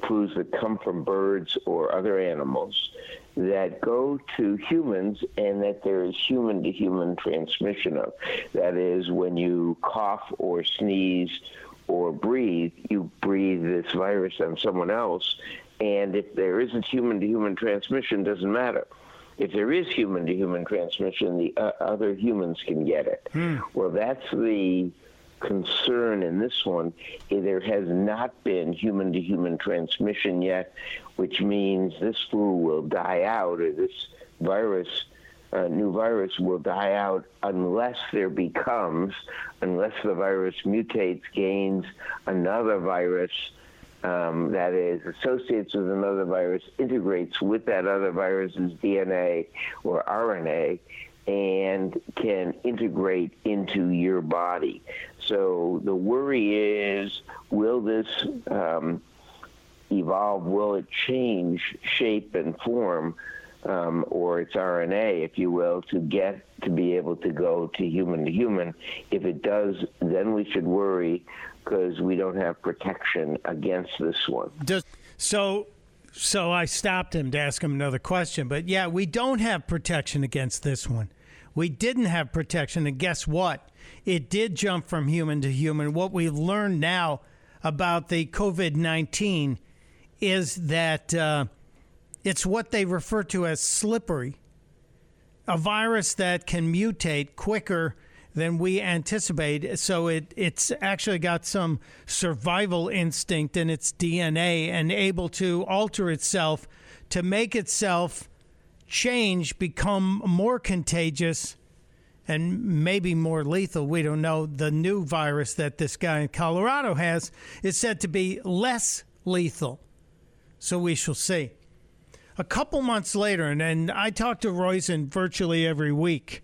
flus that come from birds or other animals, that go to humans and that there is human to human transmission of. That is, when you cough or sneeze or breathe, you breathe this virus on someone else. And if there isn't human to human transmission, doesn't matter. If there is human to human transmission, the uh, other humans can get it. Hmm. Well, that's the concern in this one. There has not been human to human transmission yet, which means this flu will die out or this virus uh, new virus will die out unless there becomes, unless the virus mutates, gains another virus um, that is associates with another virus, integrates with that other virus's DNA or RNA, and can integrate into your body. So the worry is, will this um, evolve? Will it change shape and form? Um, or its RNA, if you will, to get to be able to go to human to human. If it does, then we should worry because we don't have protection against this one. Does, so, so I stopped him to ask him another question, but yeah, we don't have protection against this one. We didn't have protection, and guess what? It did jump from human to human. What we've learned now about the COVID 19 is that. Uh, it's what they refer to as slippery, a virus that can mutate quicker than we anticipate. So it, it's actually got some survival instinct in its DNA and able to alter itself to make itself change, become more contagious, and maybe more lethal. We don't know. The new virus that this guy in Colorado has is said to be less lethal. So we shall see a couple months later, and, and I talk to Roizen virtually every week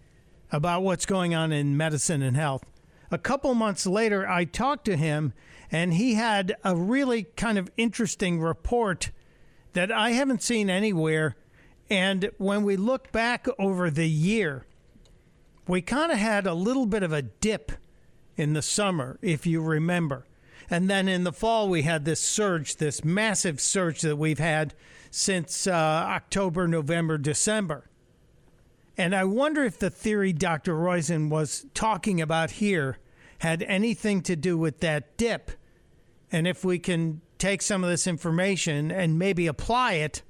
about what's going on in medicine and health. a couple months later, I talked to him, and he had a really kind of interesting report that I haven't seen anywhere. And when we look back over the year, we kind of had a little bit of a dip in the summer, if you remember. And then in the fall, we had this surge, this massive surge that we've had since uh, October, November, December. And I wonder if the theory Dr. Roizen was talking about here had anything to do with that dip. And if we can take some of this information and maybe apply it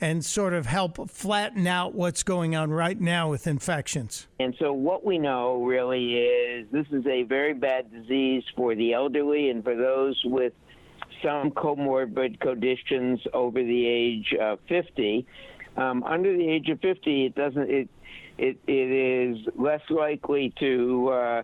and sort of help flatten out what's going on right now with infections. And so, what we know really is this is a very bad disease for the elderly and for those with some comorbid conditions over the age of 50. Um, under the age of 50, it doesn't. It it, it is less likely to uh,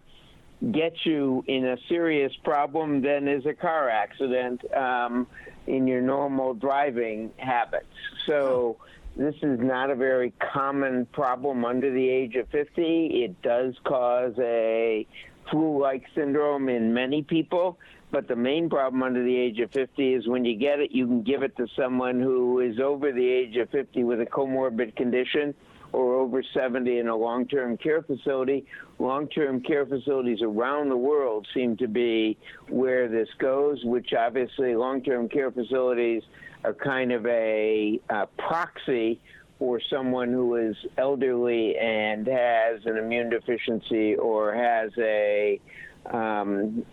get you in a serious problem than is a car accident um, in your normal driving habits. So this is not a very common problem under the age of 50. It does cause a flu-like syndrome in many people. But the main problem under the age of 50 is when you get it, you can give it to someone who is over the age of 50 with a comorbid condition or over 70 in a long term care facility. Long term care facilities around the world seem to be where this goes, which obviously long term care facilities are kind of a uh, proxy for someone who is elderly and has an immune deficiency or has a um,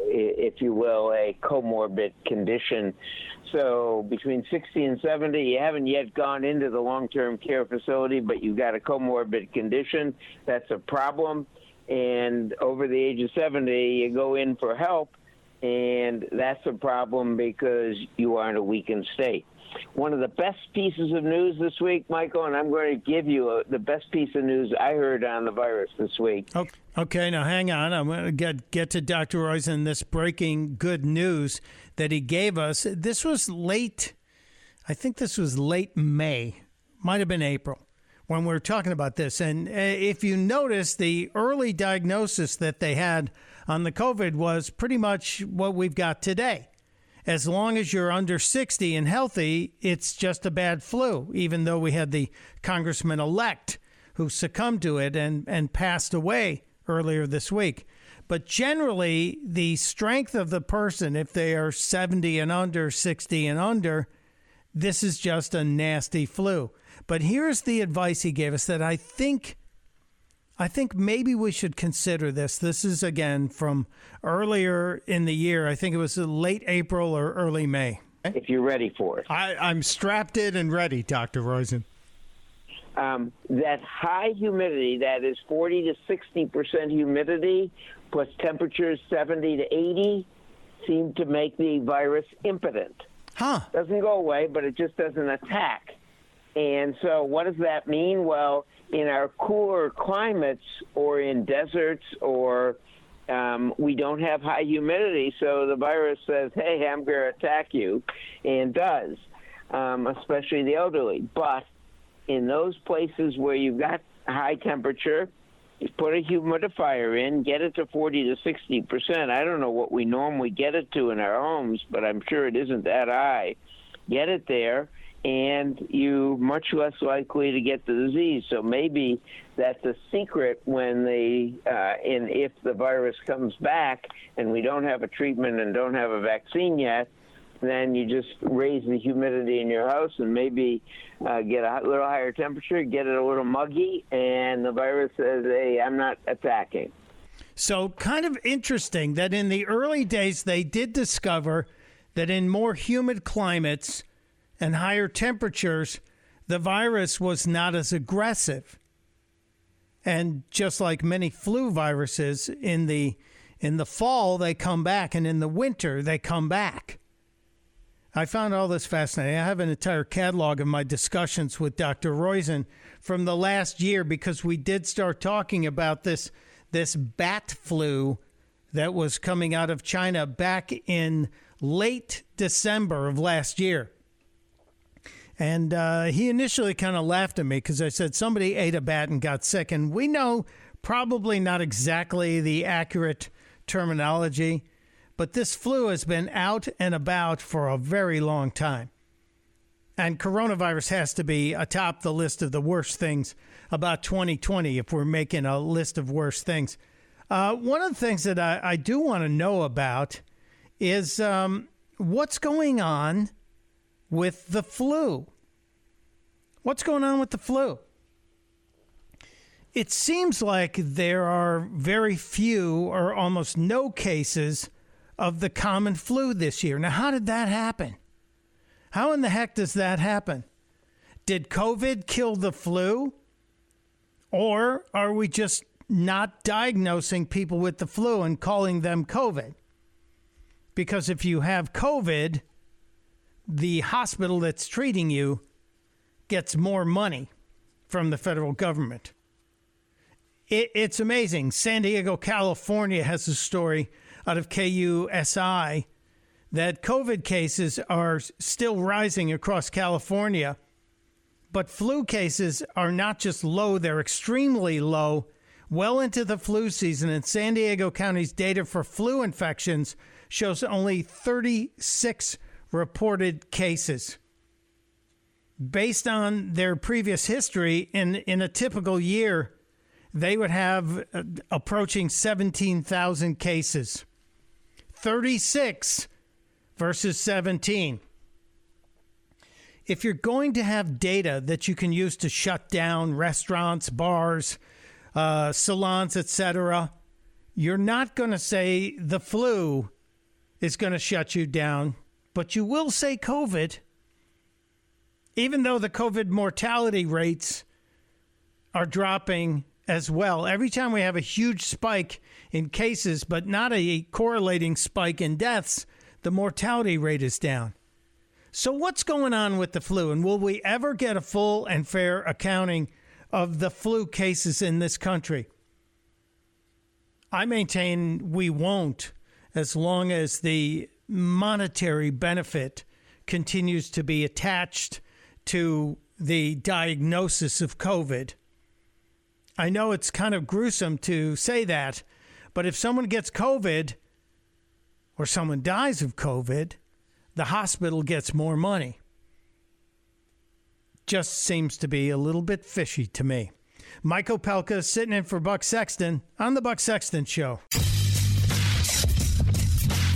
if you will, a comorbid condition. So between 60 and 70, you haven't yet gone into the long-term care facility, but you've got a comorbid condition. That's a problem. And over the age of 70, you go in for help, and that's a problem because you are in a weakened state one of the best pieces of news this week, Michael, and I'm going to give you a, the best piece of news I heard on the virus this week. Okay, now hang on. I'm going to get get to Dr. Roizen this breaking good news that he gave us. This was late. I think this was late May, might have been April when we were talking about this. And uh, if you notice, the early diagnosis that they had on the COVID was pretty much what we've got today as long as you're under 60 and healthy, it's just a bad flu, even though we had the congressman elect who succumbed to it and, and passed away earlier this week. But generally, the strength of the person, if they are 70 and under, 60 and under, this is just a nasty flu. But here's the advice he gave us that I think I think maybe we should consider this. This is again from earlier in the year. I think it was late April or early May. If you're ready for it, I, I'm strapped in and ready, Doctor Roizen. Um, that high humidity, that is 40 to 60 percent humidity, plus temperatures 70 to 80, seem to make the virus impotent. Huh? Doesn't go away, but it just doesn't attack. And so, what does that mean? Well, in our cooler climates or in deserts or um, we don't have high humidity, so the virus says, "Hey, I'm going to attack you," and does, um, especially the elderly. But in those places where you've got high temperature, you put a humidifier in, get it to 40 to 60 percent. I don't know what we normally get it to in our homes, but I'm sure it isn't that high. Get it there, and you're much less likely to get the disease. So maybe that's a secret when the uh, and if the virus comes back and we don't have a treatment and don't have a vaccine yet, then you just raise the humidity in your house and maybe uh, get a little higher temperature, get it a little muggy, and the virus says, "Hey, I'm not attacking." So, kind of interesting that in the early days they did discover that in more humid climates and higher temperatures, the virus was not as aggressive. And just like many flu viruses in the in the fall they come back and in the winter they come back. I found all this fascinating. I have an entire catalog of my discussions with Dr. Roizen from the last year because we did start talking about this this bat flu that was coming out of China back in late December of last year. And uh, he initially kind of laughed at me because I said somebody ate a bat and got sick. And we know Probably not exactly the accurate terminology, but this flu has been out and about for a very long time. And coronavirus has to be atop the list of the worst things about 2020 if we're making a list of worst things. Uh, one of the things that I, I do want to know about is um, what's going on with the flu. What's going on with the flu? It seems like there are very few or almost no cases of the common flu this year. Now, how did that happen? How in the heck does that happen? Did COVID kill the flu? Or are we just not diagnosing people with the flu and calling them COVID? Because if you have COVID, the hospital that's treating you gets more money from the federal government. It, it's amazing. San Diego, California has a story out of KUSI that COVID cases are still rising across California, but flu cases are not just low, they're extremely low. Well into the flu season, and San Diego County's data for flu infections shows only 36 reported cases. Based on their previous history, in, in a typical year, they would have uh, approaching 17,000 cases. 36 versus 17. If you're going to have data that you can use to shut down restaurants, bars, uh, salons, etc., you're not going to say the flu is going to shut you down but you will say COVID, even though the COVID mortality rates are dropping as well. Every time we have a huge spike in cases, but not a correlating spike in deaths, the mortality rate is down. So, what's going on with the flu? And will we ever get a full and fair accounting of the flu cases in this country? I maintain we won't as long as the monetary benefit continues to be attached to the diagnosis of COVID. I know it's kind of gruesome to say that, but if someone gets COVID or someone dies of COVID, the hospital gets more money. Just seems to be a little bit fishy to me. Mike Opelka sitting in for Buck Sexton on the Buck Sexton Show.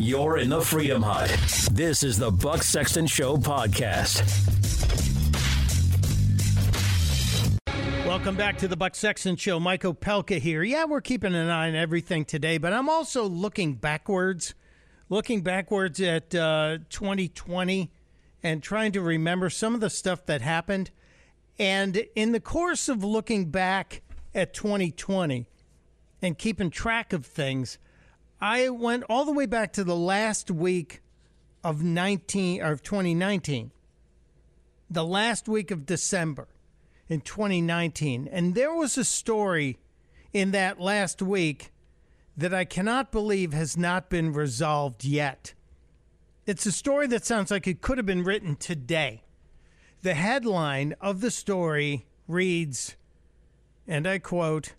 You're in the Freedom Hut. This is the Buck Sexton Show podcast. Welcome back to the Buck Sexton Show. Mike Opelka here. Yeah, we're keeping an eye on everything today, but I'm also looking backwards, looking backwards at uh, 2020 and trying to remember some of the stuff that happened. And in the course of looking back at 2020 and keeping track of things, I went all the way back to the last week of 19 or of 2019. The last week of December in 2019. And there was a story in that last week that I cannot believe has not been resolved yet. It's a story that sounds like it could have been written today. The headline of the story reads, and I quote,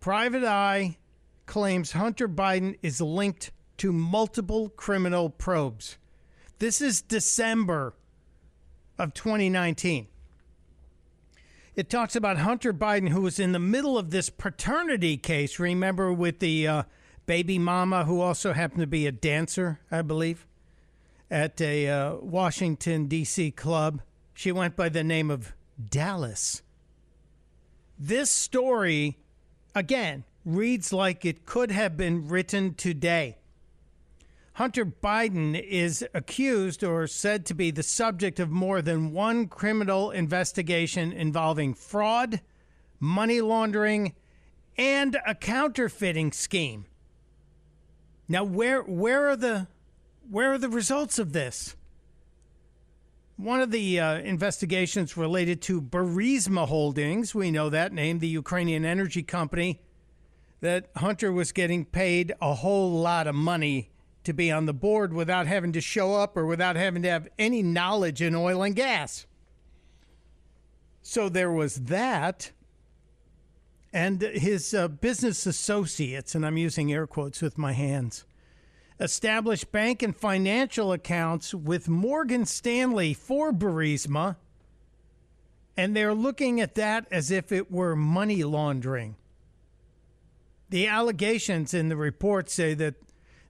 Private Eye claims Hunter Biden is linked to multiple criminal probes. This is December of 2019. It talks about Hunter Biden, who was in the middle of this paternity case. Remember, with the uh, baby mama, who also happened to be a dancer, I believe, at a uh, Washington, D.C. club. She went by the name of Dallas. This story, again, reads like it could have been written today. Hunter Biden is accused or said to be the subject of more than one criminal investigation involving fraud, money laundering, and a counterfeiting scheme. Now, where where are the where are the results of this? One of the uh, investigations related to Burisma Holdings, we know that name, the Ukrainian energy company that Hunter was getting paid a whole lot of money to be on the board without having to show up or without having to have any knowledge in oil and gas. So there was that. and his uh, business associates, and I'm using air quotes with my hands, established bank and financial accounts with Morgan Stanley for Burisma, and they're looking at that as if it were money laundering. The allegations in the report say that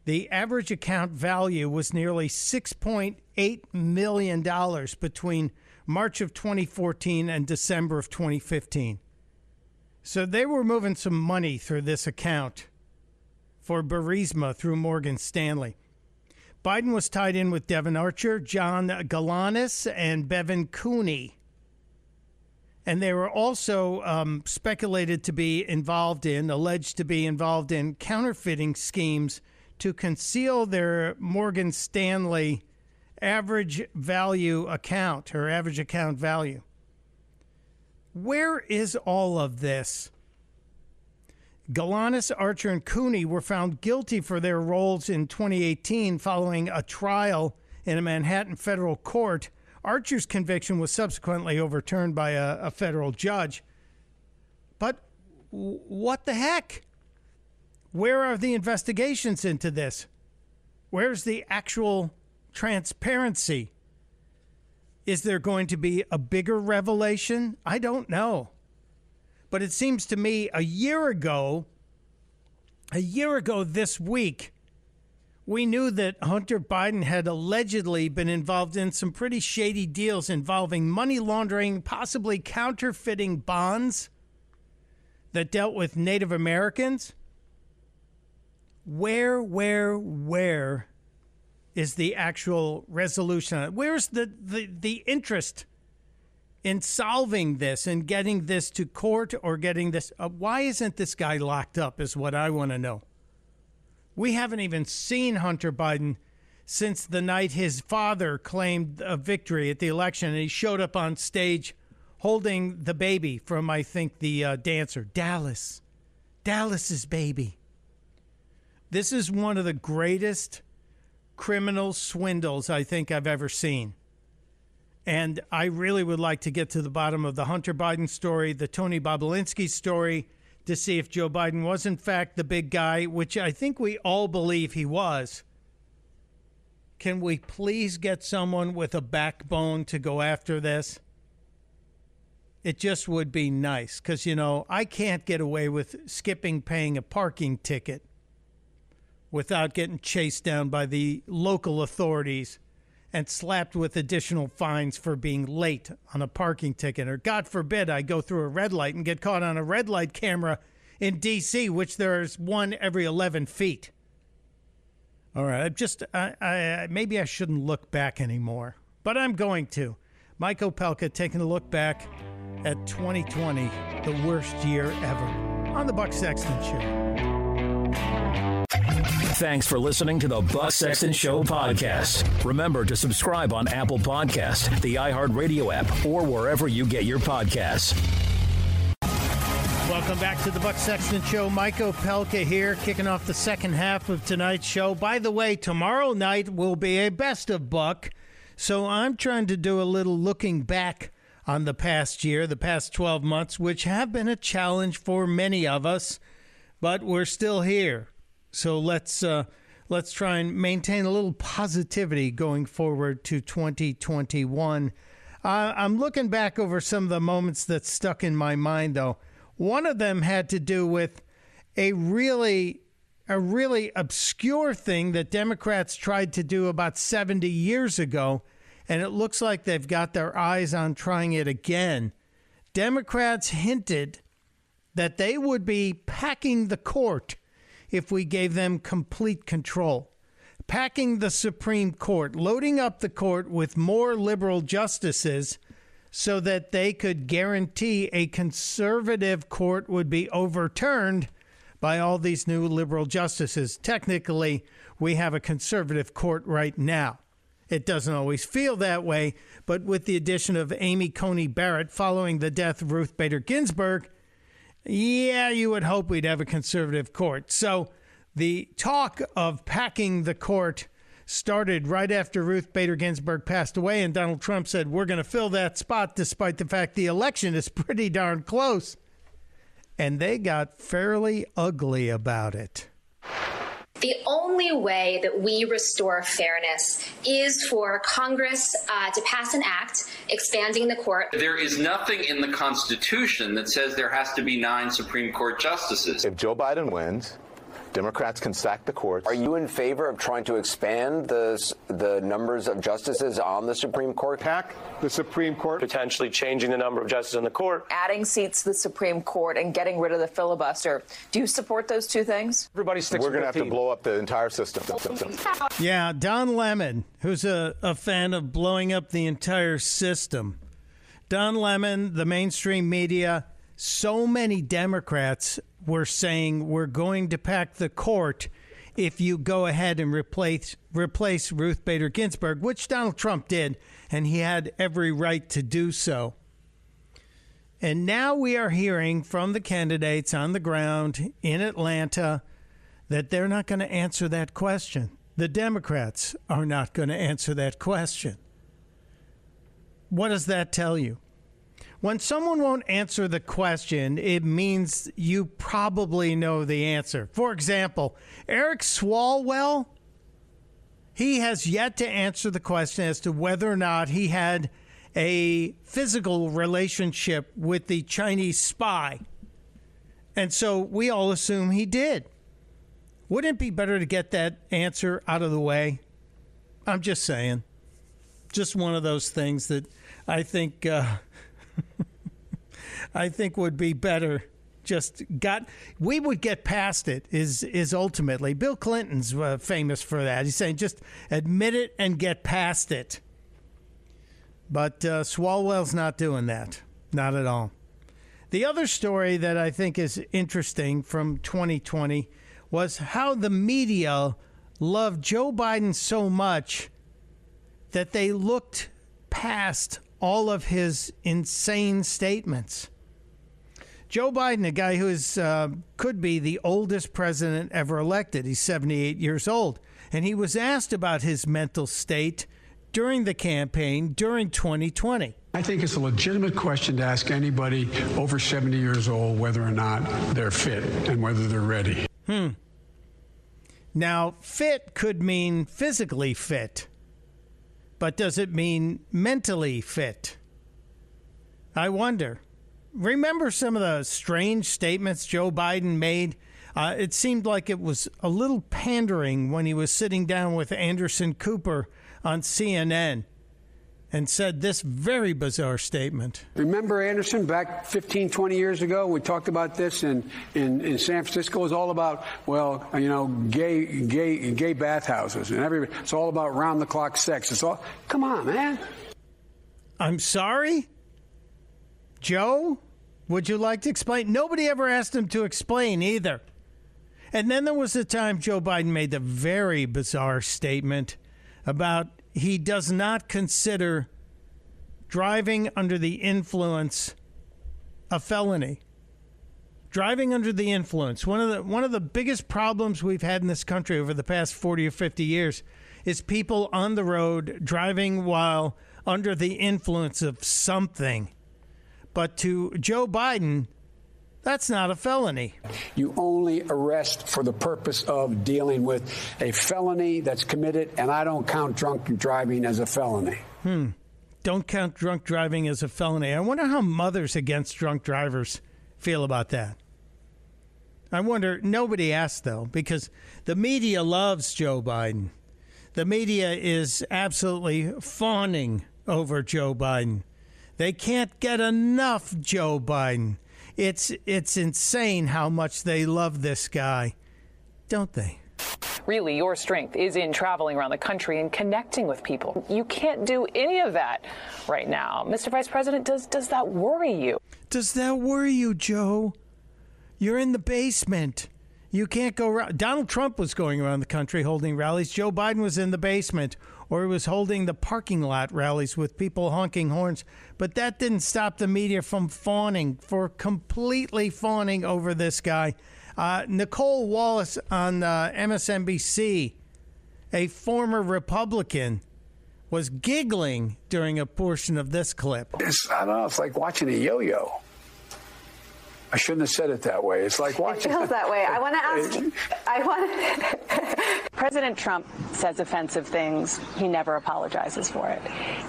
the average account value was nearly $6.8 million between March of 2014 and December of 2015. So they were moving some money through this account for Burisma through Morgan Stanley. Biden was tied in with Devon Archer, John Galanis, and Bevan Cooney. And they were also um, speculated to be involved in, alleged to be involved in counterfeiting schemes to conceal their Morgan Stanley average value account or average account value. Where is all of this? Galanis, Archer, and Cooney were found guilty for their roles in 2018 following a trial in a Manhattan federal court. Archer's conviction was subsequently overturned by a, a federal judge. But w- what the heck? Where are the investigations into this? Where's the actual transparency? Is there going to be a bigger revelation? I don't know. But it seems to me a year ago, a year ago this week, we knew that Hunter Biden had allegedly been involved in some pretty shady deals involving money laundering, possibly counterfeiting bonds that dealt with Native Americans. Where, where, where is the actual resolution? Where's the, the, the interest in solving this and getting this to court or getting this? Uh, why isn't this guy locked up? Is what I want to know. We haven't even seen Hunter Biden since the night his father claimed a victory at the election and he showed up on stage holding the baby from, I think, the uh, dancer, Dallas. Dallas's baby. This is one of the greatest criminal swindles I think I've ever seen. And I really would like to get to the bottom of the Hunter Biden story, the Tony Bobulinski story, to see if Joe Biden was, in fact, the big guy, which I think we all believe he was. Can we please get someone with a backbone to go after this? It just would be nice because, you know, I can't get away with skipping paying a parking ticket without getting chased down by the local authorities and slapped with additional fines for being late on a parking ticket. Or, God forbid, I go through a red light and get caught on a red light camera in D.C., which there's one every 11 feet. All right, I just I, I, maybe I shouldn't look back anymore, but I'm going to. Mike Opelka taking a look back at 2020, the worst year ever, on the Buck Sexton Show. Thanks for listening to the Buck Sexton Show podcast. Remember to subscribe on Apple Podcast, the iHeartRadio app, or wherever you get your podcasts. Welcome back to the Buck Sexton Show. Mike Opelka here, kicking off the second half of tonight's show. By the way, tomorrow night will be a best of Buck, so I'm trying to do a little looking back on the past year, the past 12 months, which have been a challenge for many of us, but we're still here. So let's uh, let's try and maintain a little positivity going forward to 2021. Uh, I'm looking back over some of the moments that stuck in my mind, though. One of them had to do with a really a really obscure thing that Democrats tried to do about 70 years ago, and it looks like they've got their eyes on trying it again. Democrats hinted that they would be packing the court if we gave them complete control. Packing the Supreme Court, loading up the court with more liberal justices so that they could guarantee a conservative court would be overturned by all these new liberal justices. Technically, we have a conservative court right now. It doesn't always feel that way, but with the addition of Amy Coney Barrett following the death of Ruth Bader Ginsburg, yeah, you would hope we'd have a conservative court. So the talk of packing the court started right after Ruth Bader Ginsburg passed away, and Donald Trump said, We're going to fill that spot despite the fact the election is pretty darn close. and they got fairly ugly about it. The only way that we restore fairness is for Congress uh, to pass an act expanding the court. There is nothing in the Constitution that says there has to be nine Supreme Court justices. If Joe Biden wins, Democrats can sack the courts. Are you in favor of trying to expand the the numbers of justices on the Supreme Court? Pack the Supreme Court. Potentially changing the number of justices on the court. Adding seats to the Supreme Court and getting rid of the filibuster. Do you support those two things? Everybody sticks We're going to have team. to blow up the entire system. Yeah, Don Lemon, who's a, a fan of blowing up the entire system. Don Lemon, the mainstream media, so many Democrats were saying we're going to pack the court if you go ahead and replace replace Ruth Bader Ginsburg, which Donald Trump did, and he had every right to do so. And now we are hearing from the candidates on the ground in Atlanta that they're not going to answer that question. The Democrats are not going to answer that question. What does that tell you? When someone won't answer the question, it means you probably know the answer. For example, Eric Swalwell, he has yet to answer the question as to whether or not he had a physical relationship with the Chinese spy. And so we all assume he did. Wouldn't it be better to get that answer out of the way? I'm just saying. Just one of those things that I think. Uh, I think would be better. Just got we would get past it. Is is ultimately Bill Clinton's uh, famous for that. He's saying just admit it and get past it. But uh, Swalwell's not doing that. Not at all. The other story that I think is interesting from 2020 was how the media loved Joe Biden so much that they looked past all of his insane statements. Joe Biden, a guy who is uh, could be the oldest president ever elected, he's 78 years old, and he was asked about his mental state during the campaign during 2020. I think it's a legitimate question to ask anybody over 70 years old whether or not they're fit and whether they're ready. Hmm. Now, fit could mean physically fit. But does it mean mentally fit? I wonder. Remember some of the strange statements Joe Biden made? Uh, it seemed like it was a little pandering when he was sitting down with Anderson Cooper on CNN and said this very bizarre statement. Remember Anderson back 15, 20 years ago? We talked about this in, in, in San Francisco. It's all about, well, you know, gay, gay, gay bathhouses and every, it's all about round the clock sex. It's all, come on, man. I'm sorry? Joe, would you like to explain? Nobody ever asked him to explain either. And then there was the time Joe Biden made the very bizarre statement about he does not consider driving under the influence a felony. Driving under the influence. One of the one of the biggest problems we've had in this country over the past 40 or 50 years is people on the road driving while under the influence of something. But to Joe Biden, that's not a felony. You only arrest for the purpose of dealing with a felony that's committed, and I don't count drunk driving as a felony. Hmm. Don't count drunk driving as a felony. I wonder how mothers against drunk drivers feel about that. I wonder, nobody asked though, because the media loves Joe Biden. The media is absolutely fawning over Joe Biden. They can't get enough Joe Biden. It's it's insane how much they love this guy, don't they? Really, your strength is in traveling around the country and connecting with people. You can't do any of that right now. Mr. Vice President, does does that worry you? Does that worry you, Joe? You're in the basement. You can't go around. Donald Trump was going around the country holding rallies. Joe Biden was in the basement or he was holding the parking lot rallies with people honking horns. But that didn't stop the media from fawning, for completely fawning over this guy. Uh, Nicolle Wallace on uh, MSNBC, a former Republican, was giggling during a portion of this clip. It's, I don't know, it's like watching a yo yo. I shouldn't have said it that way. It's like watching. It feels that way. I want to ask. I want. President Trump says offensive things. He never apologizes for it.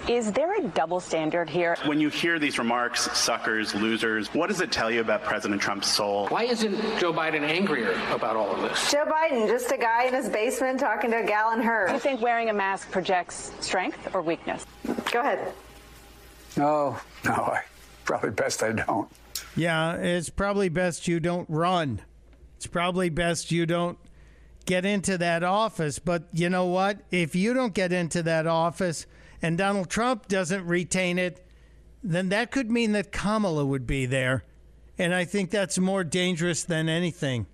Is there a double standard here? When you hear these remarks, suckers, losers, what does it tell you about President Trump's soul? Why isn't Joe Biden angrier about all of this? Joe Biden, just a guy in his basement talking to a gal in her. Do you think wearing a mask projects strength or weakness? Go ahead. No, no, I, probably best I don't. Yeah, it's probably best you don't run. It's probably best you don't get into that office. But you know what? If you don't get into that office and Donald Trump doesn't retain it, then that could mean that Kamala would be there. And I think that's more dangerous than anything.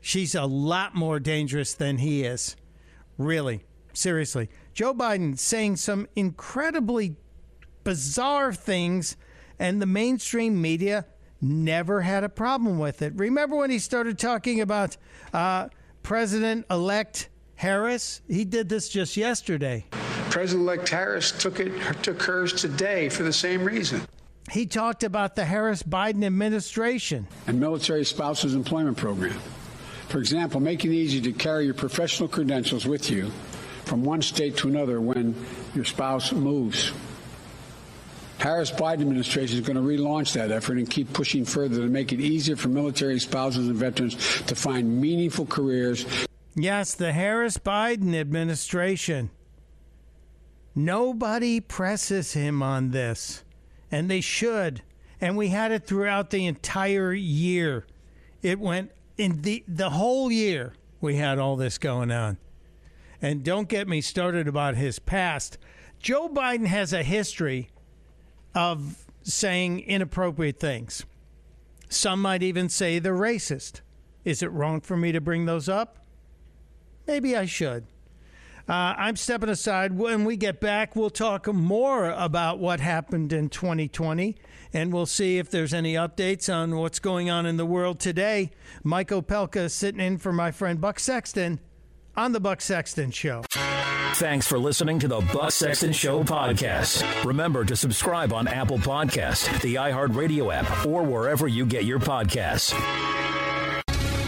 She's a lot more dangerous than he is. Really. Seriously. Joe Biden saying some incredibly bizarre things and the mainstream media never had a problem with it. Remember when he started talking about uh, President elect Harris? He did this just yesterday. President elect Harris took it took hers today for the same reason. He talked about the Harris Biden administration and military spouses employment program. For example, making it easy to carry your professional credentials with you from one state to another when your spouse moves. Harris Biden administration is going to relaunch that effort and keep pushing further to make it easier for military spouses and veterans to find meaningful careers. Yes, the Harris Biden administration. Nobody presses him on this, and they should. And we had it throughout the entire year. It went in the the whole year. We had all this going on. And don't get me started about his past. Joe Biden has a history of saying inappropriate things. Some might even say they're racist. Is it wrong for me to bring those up? Maybe I should. Uh, I'm stepping aside. When we get back, we'll talk more about what happened in 2020 and we'll see if there's any updates on what's going on in the world today. Mike Opelka sitting in for my friend Buck Sexton on The Buck Sexton Show. Thanks for listening to the Buck Sexton Show podcast. Remember to subscribe on Apple Podcast, the iHeartRadio app, or wherever you get your podcasts.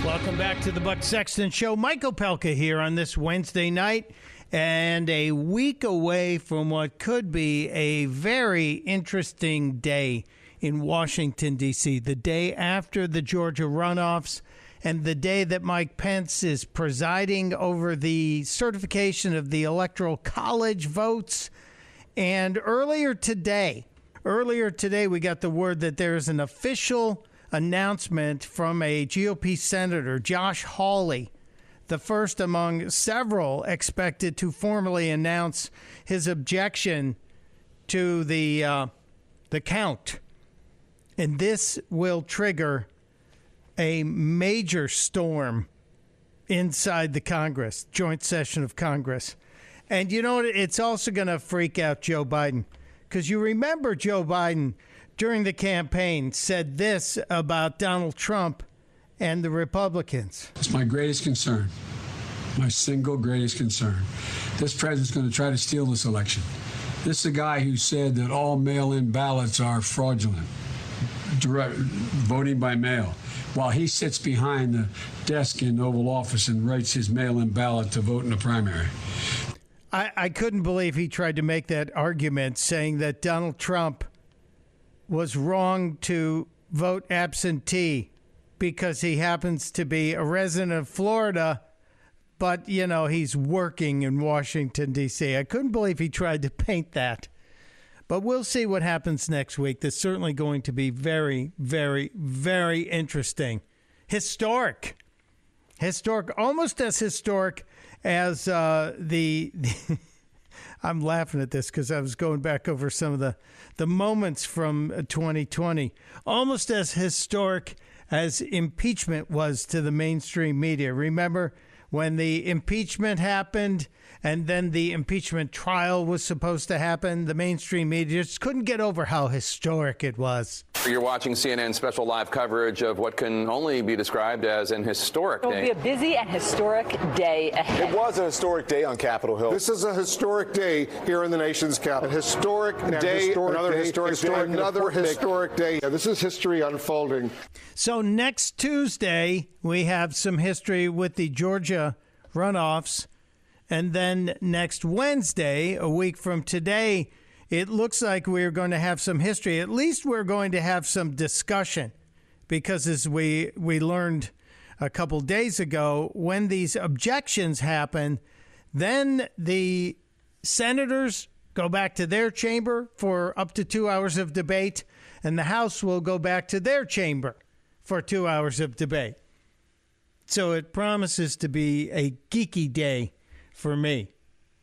Welcome back to the Buck Sexton Show. Mike Opelka here on this Wednesday night, and a week away from what could be a very interesting day in Washington, D.C., the day after the Georgia runoffs and the day that Mike Pence is presiding over the certification of the Electoral College votes. And earlier today, earlier today, we got the word that there's an official announcement from a GOP Senator, Josh Hawley, the first among several expected to formally announce his objection to the uh, the count. And this will trigger a major storm inside the Congress, joint session of Congress. And you know what? It's also going to freak out Joe Biden. Because you remember Joe Biden during the campaign said this about Donald Trump and the Republicans. It's my greatest concern, my single greatest concern. This president's going to try to steal this election. This is a guy who said that all mail in ballots are fraudulent, direct, voting by mail while he sits behind the desk in the Oval Office and writes his mail in ballot to vote in the primary. I, I couldn't believe he tried to make that argument saying that Donald Trump was wrong to vote absentee because he happens to be a resident of Florida, but, you know, he's working in Washington, D.C. I couldn't believe he tried to paint that. But we'll see what happens next week. That's certainly going to be very, very, very interesting. Historic. Historic, almost as historic as uh, the. the I'm laughing at this because I was going back over some of the, the moments from 2020. Almost as historic as impeachment was to the mainstream media. Remember when the impeachment happened and then the impeachment trial was supposed to happen, the mainstream media just couldn't get over how historic it was. You're watching CNN special live coverage of what can only be described as an historic It will day. be a busy and historic day ahead. It was a historic day on Capitol Hill. This is a historic day here in the nation's capital. A historic day, historic another day, historic, historic, day, another historic day. Yeah, this is history unfolding. So next Tuesday, we have some history with the Georgia runoffs. And then next Wednesday, a week from today, it looks like we're going to have some history. At least we're going to have some discussion. Because as we, we learned a couple days ago, when these objections happen, then the senators go back to their chamber for up to two hours of debate, and the House will go back to their chamber for two hours of debate. So it promises to be a geeky day for me,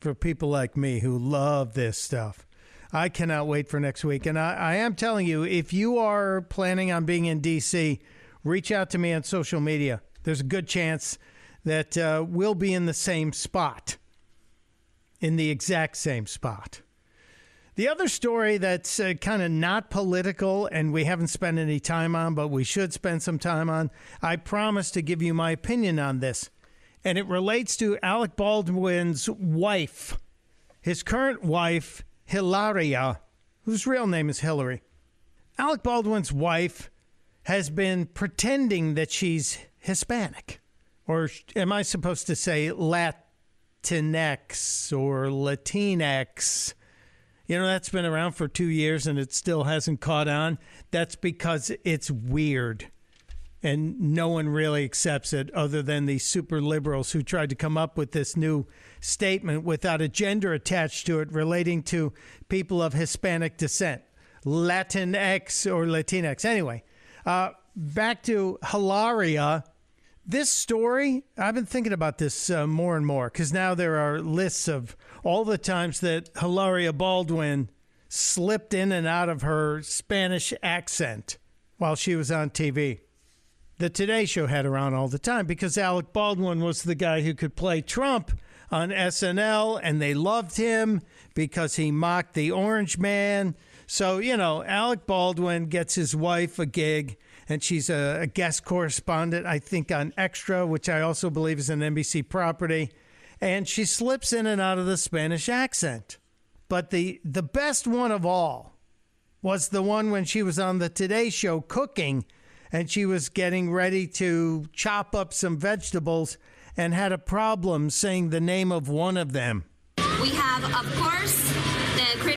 for people like me who love this stuff. I cannot wait for next week. And I, I am telling you, if you are planning on being in D.C., reach out to me on social media. There's a good chance that uh, we'll be in the same spot, in the exact same spot. The other story that's uh, kind of not political and we haven't spent any time on, but we should spend some time on, I promise to give you my opinion on this. And it relates to Alec Baldwin's wife, his current wife, Hilaria, whose real name is Hillary. Alec Baldwin's wife has been pretending that she's Hispanic. Or am I supposed to say Latinx or Latinx? You know, that's been around for two years and it still hasn't caught on. That's because it's weird. And no one really accepts it other than the super liberals who tried to come up with this new statement without a gender attached to it relating to people of Hispanic descent, Latinx or Latinx. Anyway, uh, back to Hilaria. This story, I've been thinking about this uh, more and more because now there are lists of all the times that Hilaria Baldwin slipped in and out of her Spanish accent while she was on TV. The Today Show had on all the time because Alec Baldwin was the guy who could play Trump on SNL, and they loved him because he mocked the Orange Man. So, you know, Alec Baldwin gets his wife a gig, and she's a, a guest correspondent, I think, on Extra, which I also believe is an NBC property. And she slips in and out of the Spanish accent. But the, the best one of all was the one when she was on the Today Show cooking and she was getting ready to chop up some vegetables and had a problem saying the name of one of them. We have, of course, the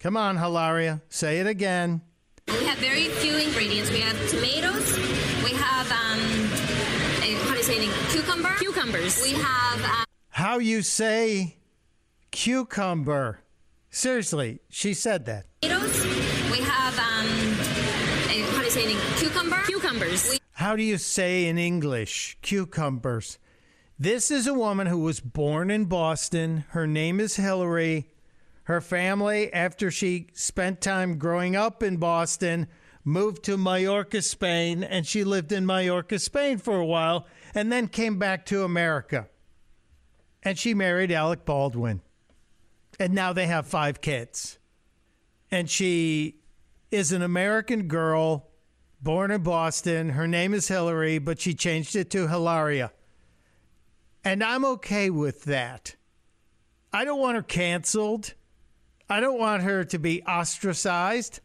Come on, Hilaria, say it again. we have very few ingredients. We have tomatoes. We have um, a, how do you say it? Cucumber. Cucumbers. We have. Uh, How you say cucumber? Seriously, she said that. tomatoes. We have um, Cucumbers. How do you say in English cucumbers? This is a woman who was born in Boston. Her name is Hillary. Her family, after she spent time growing up in Boston, moved to Mallorca, Spain, and she lived in Mallorca, Spain for a while, and then came back to America. And she married Alec Baldwin. And now they have five kids. And she is an American girl born in Boston. Her name is Hillary, but she changed it to Hilaria. And I'm okay with that. I don't want her canceled. I don't want her to be ostracized.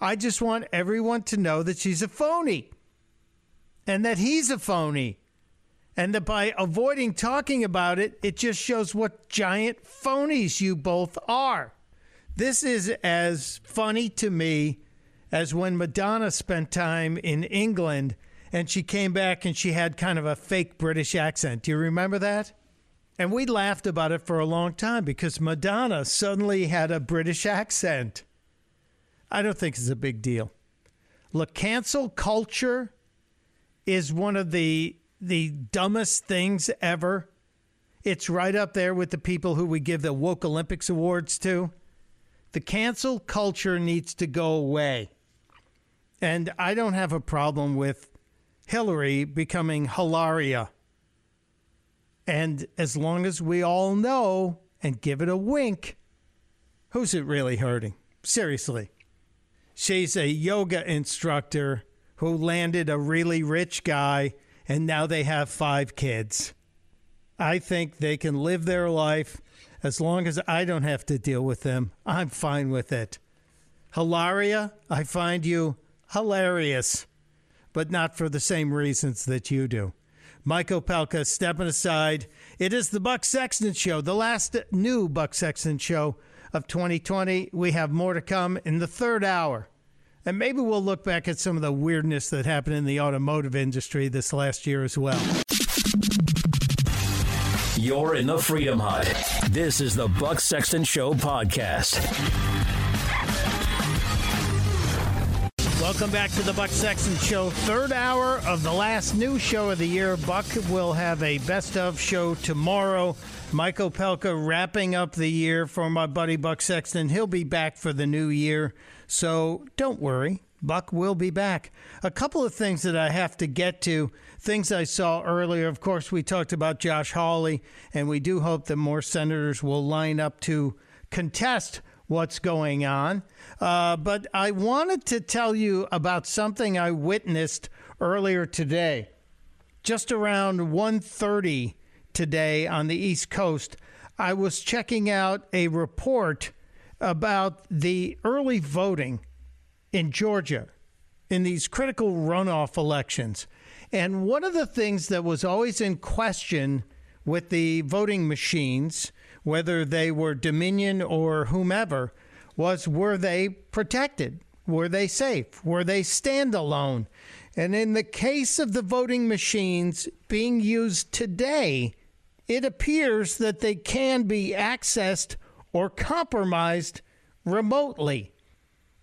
I just want everyone to know that she's a phony and that he's a phony. And that by avoiding talking about it, it just shows what giant phonies you both are. This is as funny to me as when Madonna spent time in England and she came back and she had kind of a fake British accent. Do you remember that? And we laughed about it for a long time because Madonna suddenly had a British accent. I don't think it's a big deal. Look, cancel culture is one of the the dumbest things ever. It's right up there with the people who we give the woke Olympics awards to. The cancel culture needs to go away. And I don't have a problem with Hillary becoming Hilaria. And as long as we all know and give it a wink, who's it really hurting? Seriously. She's a yoga instructor who landed a really rich guy, and now they have five kids. I think they can live their life as long as I don't have to deal with them. I'm fine with it. Hilaria, I find you hilarious, but not for the same reasons that you do. Mike Opelka stepping aside. It is the Buck Sexton Show, the last new Buck Sexton Show of 2020. We have more to come in the third hour. And maybe we'll look back at some of the weirdness that happened in the automotive industry this last year as well. You're in the Freedom Hut. This is the Buck Sexton Show podcast. Welcome back to the Buck Sexton Show, third hour of the last new show of the year. Buck will have a best of show tomorrow. Mike Opelka wrapping up the year for my buddy Buck Sexton. He'll be back for the new year, so don't worry. Buck will be back. A couple of things that I have to get to, things I saw earlier. Of course, we talked about Josh Hawley, and we do hope that more senators will line up to contest what's going on. Uh, but I wanted to tell you about something I witnessed earlier today. Just around 1.30 today on the East Coast, I was checking out a report about the early voting in Georgia in these critical runoff elections. And one of the things that was always in question with the voting machines, whether they were Dominion or whomever, was were they protected? Were they safe? Were they standalone? And in the case of the voting machines being used today, it appears that they can be accessed or compromised remotely.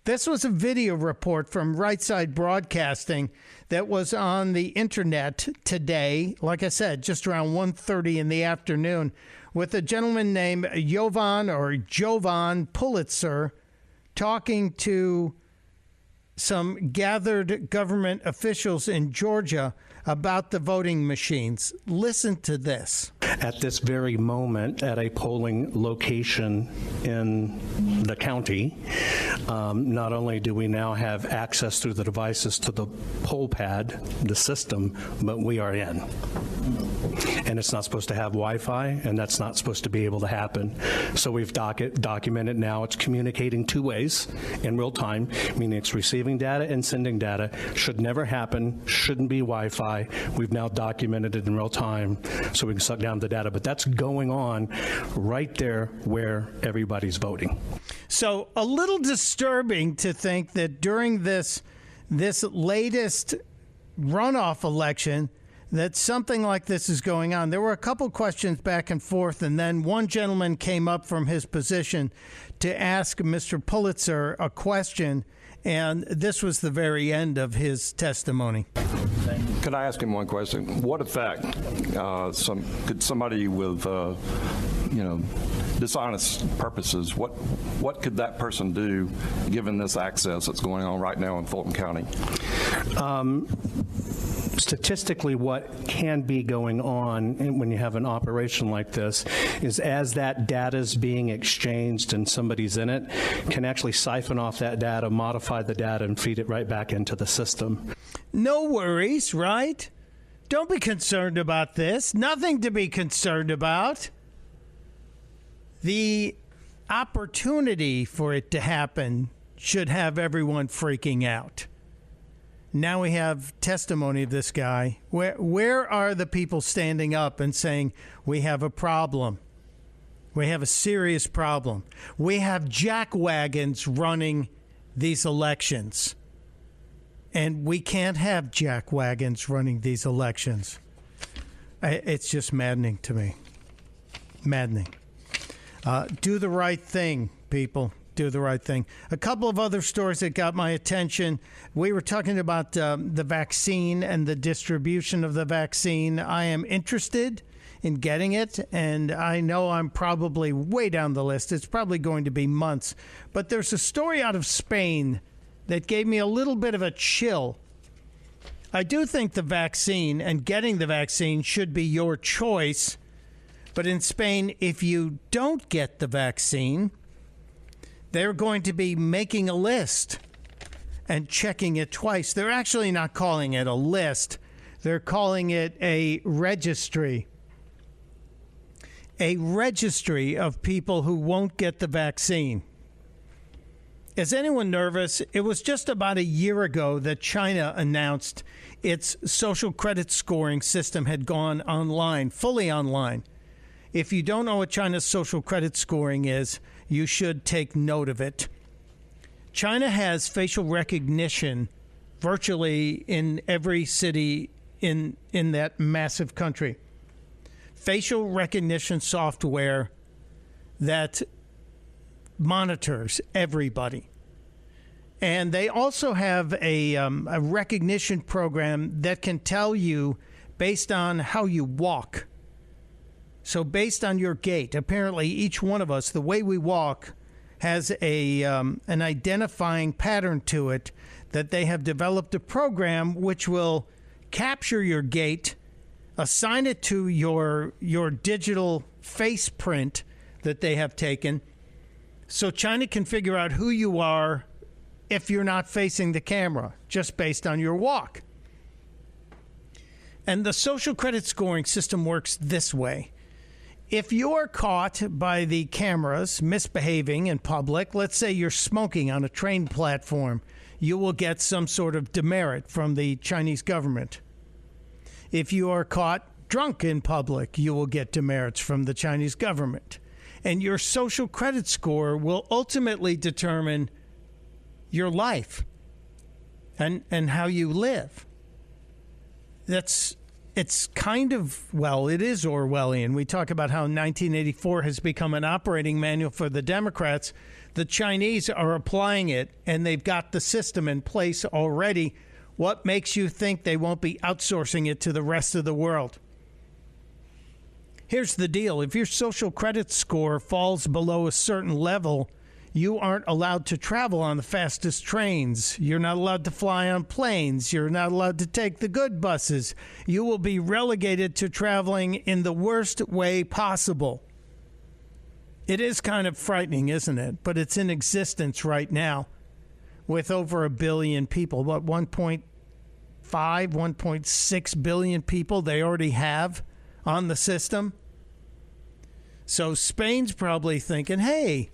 This was a video report from Right Side Broadcasting that was on the internet today. Like I said, just around 1:30 in the afternoon, with a gentleman named Jovan or Jovan Pulitzer talking to some gathered government officials in Georgia about the voting machines. Listen to this. At this very moment, at a polling location in the county, um, not only do we now have access through the devices to the poll pad, the system, but we are in. And it's not supposed to have Wi Fi, and that's not supposed to be able to happen. So we've doc- documented now it's communicating two ways in real time, meaning it's receiving data and sending data. Should never happen, shouldn't be Wi Fi. We've now documented it in real time so we can suck down the data. But that's going on right there where everybody's voting. So a little disturbing to think that during this this latest runoff election that something like this is going on. There were a couple questions back and forth, and then one gentleman came up from his position to ask Mr. Pulitzer a question, and this was the very end of his testimony. Could I ask him one question? What effect uh, some could somebody with uh, you know dishonest purposes what what could that person do given this access that's going on right now in Fulton County? Um, statistically what can be going on when you have an operation like this is as that data is being exchanged and somebody's in it can actually siphon off that data modify the data and feed it right back into the system. No worries right? Don't be concerned about this. Nothing to be concerned about. The opportunity for it to happen should have everyone freaking out now we have testimony of this guy. Where where are the people standing up and saying we have a problem? We have a serious problem. We have jack wagons running these elections. And we can't have jack wagons running these elections. It's just maddening to me. Maddening. Uh, do the right thing, people do the right thing. A couple of other stories that got my attention. We were talking about um, the vaccine and the distribution of the vaccine. I am interested in getting it, and I know I'm probably way down the list. It's probably going to be months. But there's a story out of Spain that gave me a little bit of a chill. I do think the vaccine and getting the vaccine should be your choice. But in Spain, if you don't get the vaccine, they're going to be making a list and checking it twice. They're actually not calling it a list, they're calling it a registry. A registry of people who won't get the vaccine. Is anyone nervous? It was just about a year ago that China announced its social credit scoring system had gone online, fully online. If you don't know what China's social credit scoring is, you should take note of it. China has facial recognition virtually in every city in in that massive country. Facial recognition software that monitors everybody. And they also have a, um, a recognition program that can tell you based on how you walk. So, based on your gait, apparently each one of us, the way we walk, has a um, an identifying pattern to it that they have developed a program which will capture your gait, assign it to your your digital face print that they have taken, so China can figure out who you are if you're not facing the camera, just based on your walk. And the social credit scoring system works this way. If you're caught by the cameras misbehaving in public, let's say you're smoking on a train platform, you will get some sort of demerit from the Chinese government. If you are caught drunk in public, you will get demerits from the Chinese government and your social credit score will ultimately determine your life and and how you live. That's it's kind of well, it is Orwellian. We talk about how 1984 has become an operating manual for the Democrats. The Chinese are applying it and they've got the system in place already. What makes you think they won't be outsourcing it to the rest of the world? Here's the deal if your social credit score falls below a certain level, you aren't allowed to travel on the fastest trains. You're not allowed to fly on planes. You're not allowed to take the good buses. You will be relegated to traveling in the worst way possible. It is kind of frightening, isn't it? But it's in existence right now with over a billion people. What, 1.5, 1.6 billion people they already have on the system? So Spain's probably thinking, hey,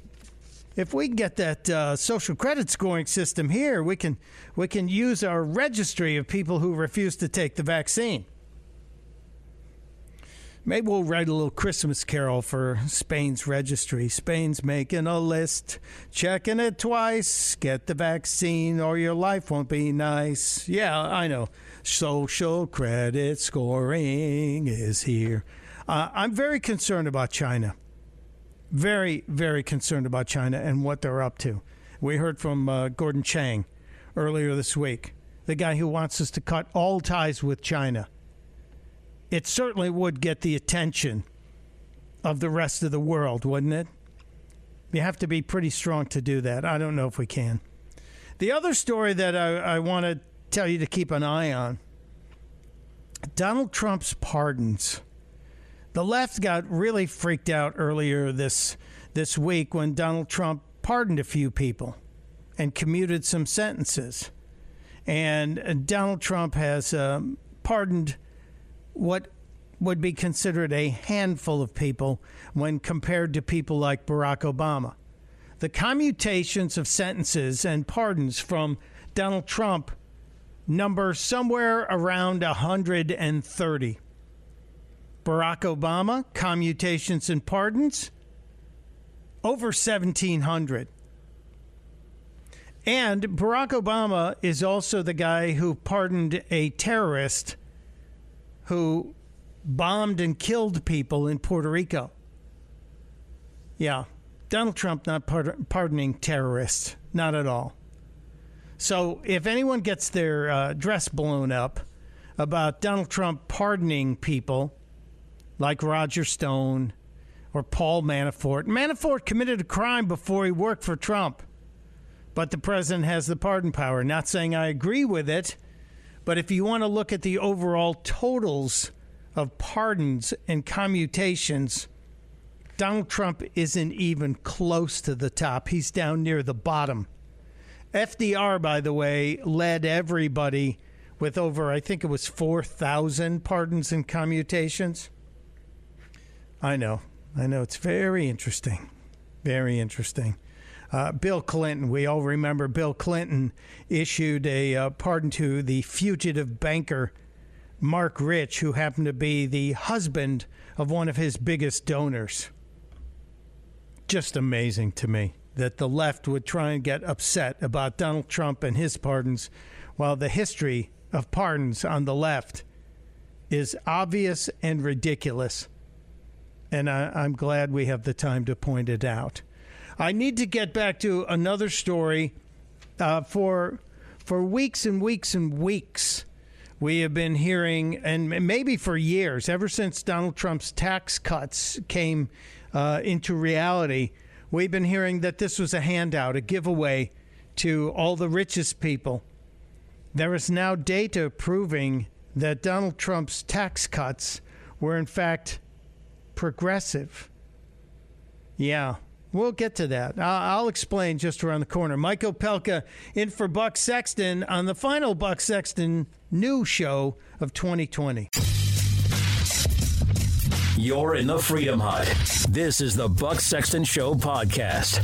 if we can get that uh, social credit scoring system here, we can we can use our registry of people who refuse to take the vaccine. Maybe we'll write a little Christmas carol for Spain's registry. Spain's making a list, checking it twice. Get the vaccine or your life won't be nice. Yeah, I know. Social credit scoring is here. Uh, I'm very concerned about China. Very, very concerned about China and what they're up to. We heard from uh, Gordon Chang earlier this week, the guy who wants us to cut all ties with China. It certainly would get the attention of the rest of the world, wouldn't it? You have to be pretty strong to do that. I don't know if we can. The other story that I, I want to tell you to keep an eye on Donald Trump's pardons the left got really freaked out earlier this this week when Donald Trump pardoned a few people and commuted some sentences. And Donald Trump has um, pardoned what would be considered a handful of people when compared to people like Barack Obama. The commutations of sentences and pardons from Donald Trump number somewhere around 130. Barack Obama, commutations and pardons, over 1,700. And Barack Obama is also the guy who pardoned a terrorist who bombed and killed people in Puerto Rico. Yeah, Donald Trump not pardoning terrorists, not at all. So if anyone gets their uh, dress blown up about Donald Trump pardoning people, like Roger Stone or Paul Manafort. Manafort committed a crime before he worked for Trump, but the president has the pardon power. Not saying I agree with it, but if you want to look at the overall totals of pardons and commutations, Donald Trump isn't even close to the top. He's down near the bottom. FDR, by the way, led everybody with over, I think it was 4,000 pardons and commutations. I know. I know. It's very interesting. Very interesting. Uh, Bill Clinton, we all remember Bill Clinton issued a uh, pardon to the fugitive banker Marc Rich, who happened to be the husband of one of his biggest donors. Just amazing to me that the left would try and get upset about Donald Trump and his pardons, while the history of pardons on the left is obvious and ridiculous. And I, am glad we have the time to point it out. I need to get back to another story. Uh, for for weeks and weeks and weeks, we have been hearing, and maybe for years, ever since Donald Trump's tax cuts came uh, into reality, we've been hearing that this was a handout, a giveaway to all the richest people. There is now data proving that Donald Trump's tax cuts were, in fact, progressive. Yeah, we'll get to that. I'll explain just around the corner. Mike Opelka in for Buck Sexton on the final Buck Sexton new show of 2020. You're in the Freedom Hut. This is the Buck Sexton Show podcast.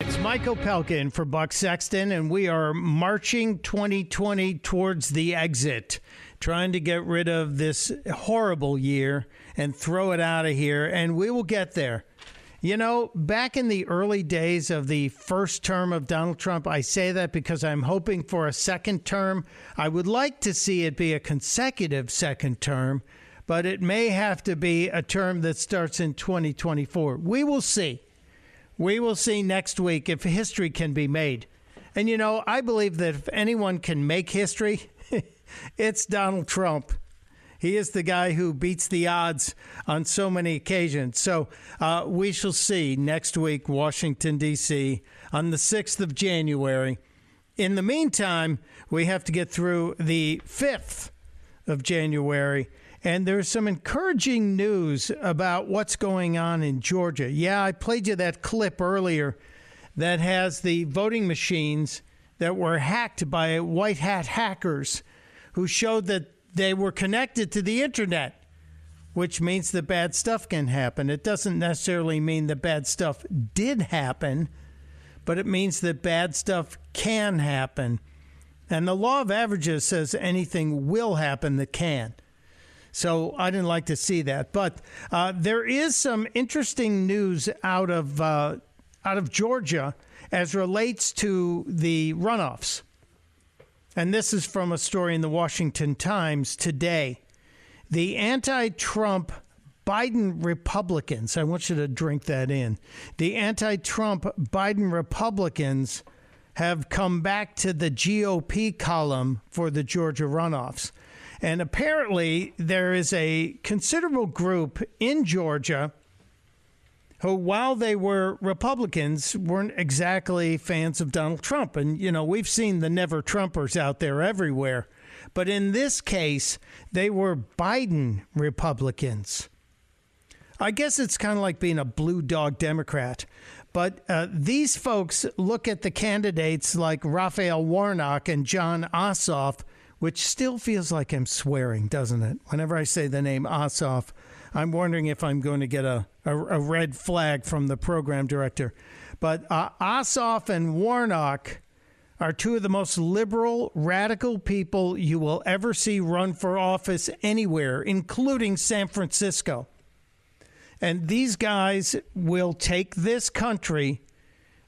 It's Mike Opelka in for Buck Sexton, and we are marching 2020 towards the exit, trying to get rid of this horrible year and throw it out of here, and we will get there. You know, back in the early days of the first term of Donald Trump, I say that because I'm hoping for a second term. I would like to see it be a consecutive second term, but it may have to be a term that starts in 2024. We will see. We will see next week if history can be made. And, you know, I believe that if anyone can make history, it's Donald Trump. He is the guy who beats the odds on so many occasions. So uh, we shall see next week, Washington, D.C., on the 6th of January. In the meantime, we have to get through the 5th of January. And there's some encouraging news about what's going on in Georgia. Yeah, I played you that clip earlier that has the voting machines that were hacked by white hat hackers who showed that they were connected to the internet, which means the bad stuff can happen. It doesn't necessarily mean the bad stuff did happen, but it means that bad stuff can happen. And the law of averages says anything will happen that can. So I didn't like to see that, but uh, there is some interesting news out of uh, out of Georgia as relates to the runoffs. And this is from a story in the Washington Times today. The anti Trump Biden Republicans, I want you to drink that in. The anti Trump Biden Republicans have come back to the GOP column for the Georgia runoffs. And apparently, there is a considerable group in Georgia who, while they were Republicans, weren't exactly fans of Donald Trump. And, you know, we've seen the never Trumpers out there everywhere. But in this case, they were Biden Republicans. I guess it's kind of like being a blue dog Democrat. But uh, these folks look at the candidates like Raphael Warnock and Jon Ossoff, which still feels like I'm swearing, doesn't it? Whenever I say the name Ossoff, I'm wondering if I'm going to get a, a, a red flag from the program director. But uh, Ossoff and Warnock are two of the most liberal, radical people you will ever see run for office anywhere, including San Francisco. And these guys will take this country,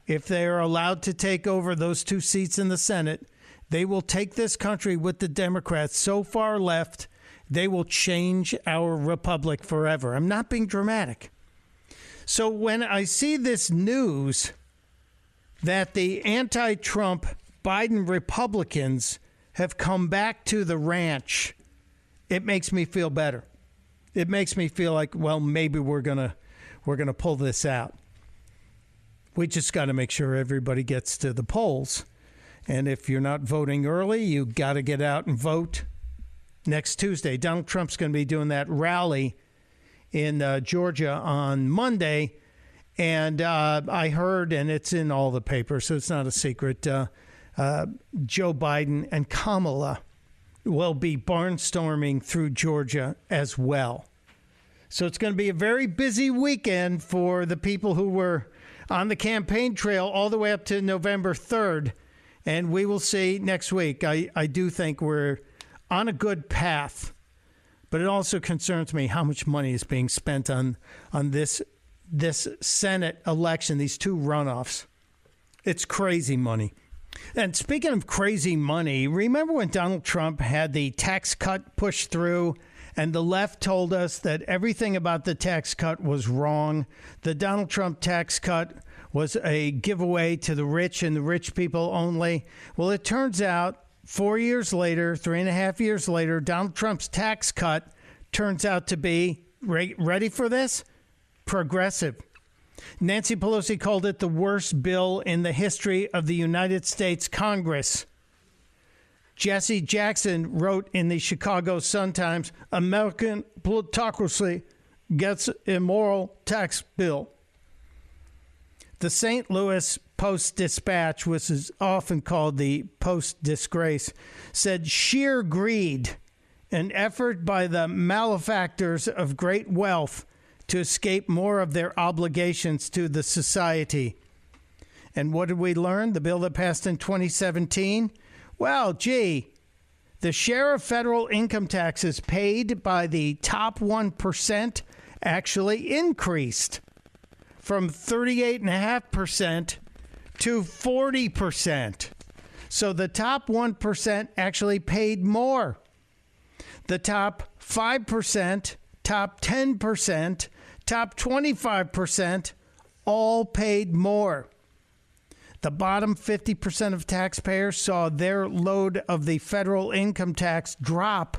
if they are allowed to take over those two seats in the Senate, they will take this country with the Democrats so far left they will change our republic forever. I'm not being dramatic. So when I see this news that the anti Trump Biden Republicans have come back to the ranch, it makes me feel better. It makes me feel like, well, maybe we're going to we're going to pull this out. We just got to make sure everybody gets to the polls. And if you're not voting early, you got to get out and vote next Tuesday. Donald Trump's going to be doing that rally in uh, Georgia on Monday. And uh, I heard, and it's in all the papers, so it's not a secret. Uh, uh, Joe Biden and Kamala will be barnstorming through Georgia as well. So it's going to be a very busy weekend for the people who were on the campaign trail all the way up to November 3rd. And we will see next week. I, I do think we're on a good path, but it also concerns me how much money is being spent on, on this, this Senate election, these two runoffs. It's crazy money. And speaking of crazy money, remember when Donald Trump had the tax cut pushed through and the left told us that everything about the tax cut was wrong. The Donald Trump tax cut was a giveaway to the rich and the rich people only. Well, it turns out four years later, three and a half years later, Donald Trump's tax cut turns out to be ready for this progressive. Nancy Pelosi called it the worst bill in the history of the United States Congress. Jesse Jackson wrote in the Chicago Sun-Times, American plutocracy gets immoral tax bill. The St. Louis Post Dispatch, which is often called the Post Disgrace, said sheer greed, an effort by the malefactors of great wealth to escape more of their obligations to the society. And what did we learn? The bill that passed in 2017 well, gee, the share of federal income taxes paid by the top 1% actually increased from 38.5% to 40%. So the top 1% actually paid more. The top 5%, top 10%, top 25% all paid more. The bottom 50% of taxpayers saw their load of the federal income tax drop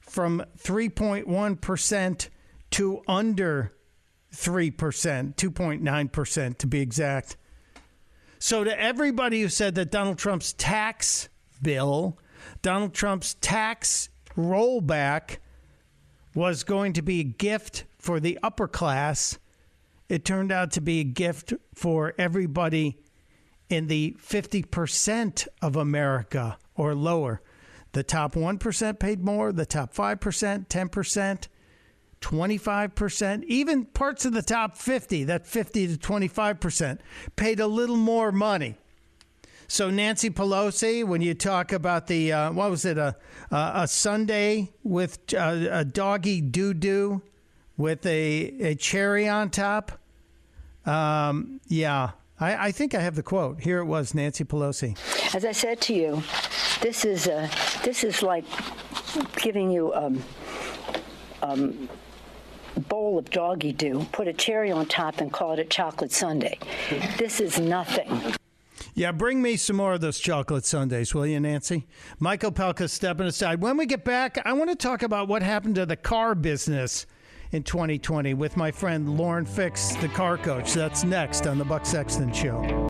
from 3.1% to under 3%, 2.9% to be exact. So, to everybody who said that Donald Trump's tax bill, Donald Trump's tax rollback was going to be a gift for the upper class, it turned out to be a gift for everybody in the 50% of America or lower. The top 1% paid more, the top 5%, 10%, 25%, even parts of the top 50, that 50 to 25%, paid a little more money. So Nancy Pelosi, when you talk about the uh, what was it a a sundae with uh, a doggy doo doo with a a cherry on top, um, yeah, I, I, think I have the quote. Here it was, Nancy Pelosi. As I said to you, this is a, this is like giving you um, um, bowl of doggy do, put a cherry on top, and call it a chocolate sundae. This is nothing. Yeah, bring me some more of those chocolate sundaes, will you, Nancy? Michael Opelka stepping aside. When we get back, I want to talk about what happened to the car business in 2020 with my friend Lauren Fix, the car coach. That's next on the Buck Sexton Show.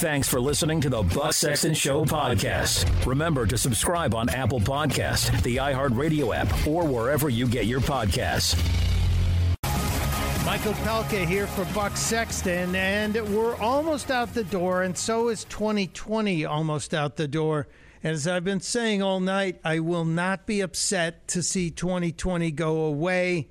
Thanks for listening to the Buck Sexton Show podcast. Remember to subscribe on Apple Podcast, the iHeartRadio app, or wherever you get your podcasts. Mike Opelka here for Buck Sexton, and we're almost out the door, and so is 2020 almost out the door. As I've been saying all night, I will not be upset to see 2020 go away.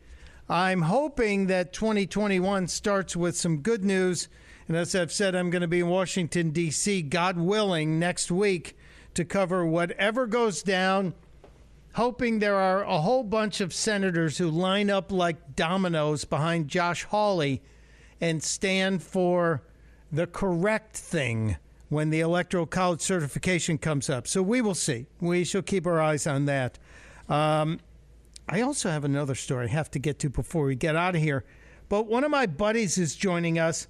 I'm hoping that 2021 starts with some good news. And as I've said, I'm going to be in Washington, D.C., God willing, next week to cover whatever goes down. Hoping there are a whole bunch of senators who line up like dominoes behind Josh Hawley and stand for the correct thing when the Electoral College certification comes up. So we will see. We shall keep our eyes on that. Um, I also have another story I have to get to before we get out of here. But one of my buddies is joining us.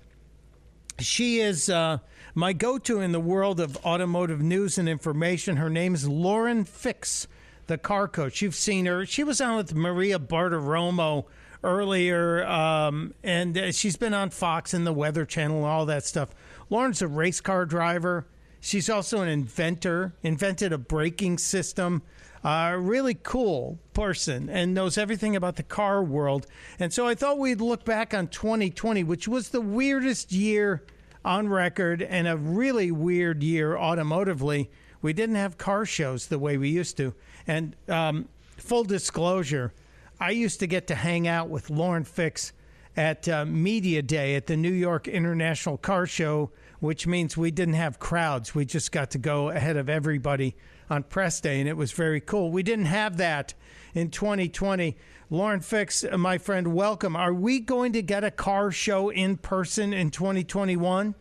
She is uh, my go to in the world of automotive news and information. Her name is Lauren Fix, the car coach. You've seen her. She was on with Maria Bartiromo earlier, um, and uh, she's been on Fox and the Weather Channel all that stuff. Lauren's a race car driver. She's also an inventor, invented a braking system. A really cool person and knows everything about the car world. And so I thought we'd look back on 2020, which was the weirdest year on record and a really weird year automotively. We didn't have car shows the way we used to. And um, full disclosure, I used to get to hang out with Lauren Fix at uh, Media Day at the New York International Car Show, which means we didn't have crowds. We just got to go ahead of everybody on press day, and it was very cool. We didn't have that in 2020. Lauren Fix, uh, my friend, welcome. Are we going to get a car show in person in 2021?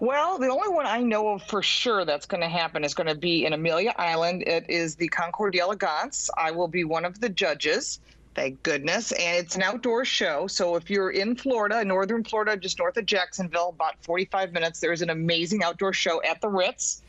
Well, the only one I know of for sure that's going to happen is going to be in Amelia Island. It is the Concours d'Elegance. I will be one of the judges. Thank goodness. And it's an outdoor show. So if you're in Florida, northern Florida, just north of Jacksonville, about 45 minutes, there's an amazing outdoor show at the Ritz.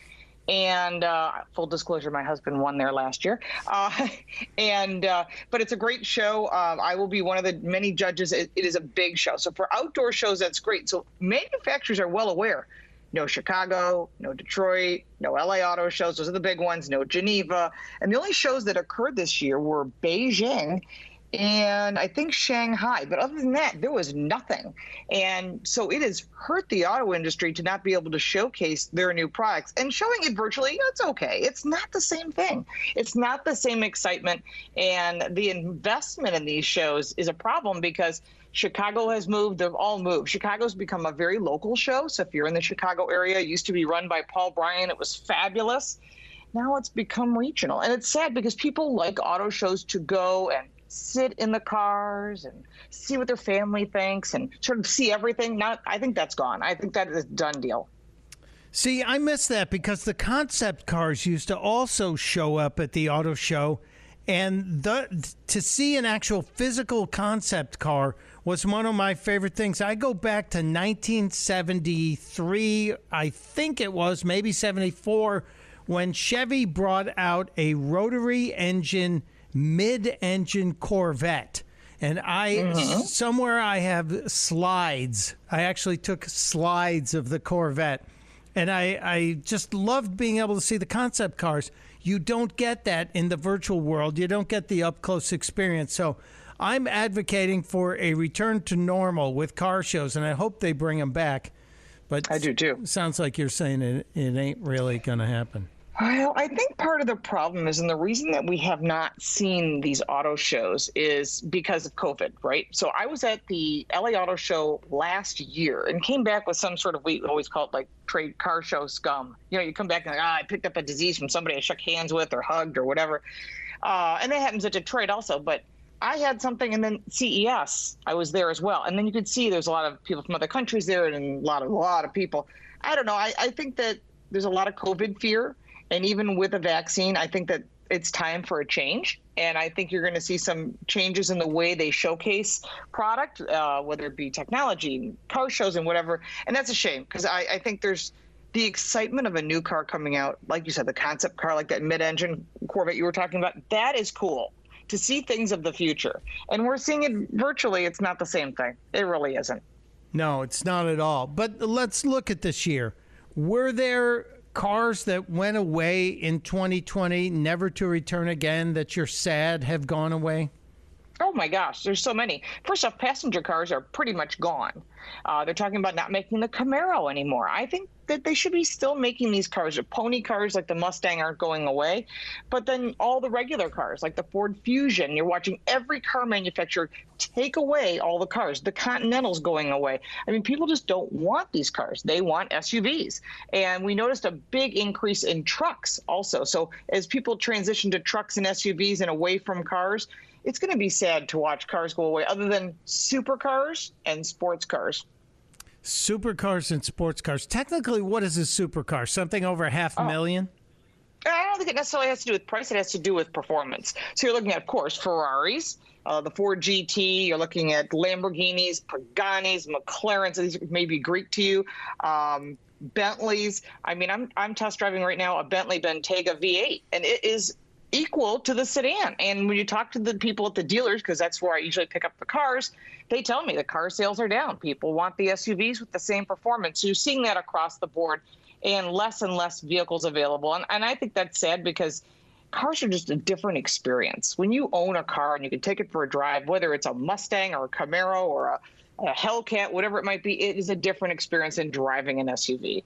And uh, full disclosure, my husband won there last year. Uh, and uh, but it's a great show. Uh, I will be one of the many judges. It, it is a big show. So for outdoor shows, that's great. So manufacturers are well aware. No Chicago, no Detroit, no LA Auto shows. Those are the big ones. No Geneva. And the only shows that occurred this year were Beijing and I think Shanghai. But other than that, there was nothing. And so it has hurt the auto industry to not be able to showcase their new products. And showing it virtually, it's okay. It's not the same thing. It's not the same excitement. And the investment in these shows is a problem because Chicago has moved. They've all moved. Chicago's become a very local show. So if you're in the Chicago area, it used to be run by Paul Bryan. It was fabulous. Now it's become regional. And it's sad because people like auto shows to go and sit in the cars and see what their family thinks and sort of see everything. Not, I think that's gone. I think that is a done deal. See, I miss that because the concept cars used to also show up at the auto show, and the to see an actual physical concept car was one of my favorite things. I go back to 1973, I think it was, maybe 74, when Chevy brought out a rotary engine mid-engine Corvette. And I mm-hmm. somewhere I have slides. I actually took slides of the Corvette. And I, I just loved being able to see the concept cars. You don't get that in the virtual world. You don't get the up close experience. So I'm advocating for a return to normal with car shows, and I hope they bring them back. But I do too. Sounds like you're saying it, it ain't really going to happen. Well, I think part of the problem is, and the reason that we have not seen these auto shows is because of COVID, right? So I was at the LA Auto Show last year and came back with some sort of, we always call it like trade car show scum. You know, you come back and like, ah, I picked up a disease from somebody I shook hands with or hugged or whatever. Uh, and that happens at Detroit also. But I had something, and then CES, I was there as well. And then you could see there's a lot of people from other countries there and a lot of, a lot of people. I don't know. I, I think that there's a lot of COVID fear and even with a vaccine, I think that it's time for a change. And I think you're going to see some changes in the way they showcase product, uh, whether it be technology, car shows, and whatever. And that's a shame because I, I think there's the excitement of a new car coming out, like you said, the concept car, like that mid engine Corvette you were talking about, that is cool to see things of the future. And we're seeing it virtually. It's not the same thing. It really isn't. No, it's not at all. But let's look at this year. Were there cars that went away in 2020, never to return again, that you're sad have gone away? Oh my gosh, there's so many. First off, passenger cars are pretty much gone. Uh, they're talking about not making the Camaro anymore. I think that they should be still making these cars. The pony cars like the Mustang aren't going away, but then all the regular cars like the Ford Fusion. You're watching every car manufacturer take away all the cars. The Continental's going away. I mean, people just don't want these cars. They want SUVs, and we noticed a big increase in trucks also. So as people transition to trucks and SUVs and away from cars it's going to be sad to watch cars go away, other than supercars and sports cars. Supercars and sports cars. Technically, what is a supercar? Something over half a oh. million? I don't think it necessarily has to do with price. It has to do with performance. So you're looking at, of course, Ferraris, uh, the Ford GT. You're looking at Lamborghinis, Paganis, McLarens. These may be Greek to you. Um, Bentleys. I mean, I'm I'm test driving right now a Bentley Bentayga V8, and it is equal to the sedan. And when you talk to the people at the dealers, because that's where I usually pick up the cars, they tell me the car sales are down. People want the SUVs with the same performance. So you're seeing that across the board. and less and less vehicles available. And, and I think that's sad because cars are just a different experience. When you own a car and you can take it for a drive, whether it's a Mustang or a Camaro or a, a Hellcat, whatever it might be, it is a different experience than driving an SUV.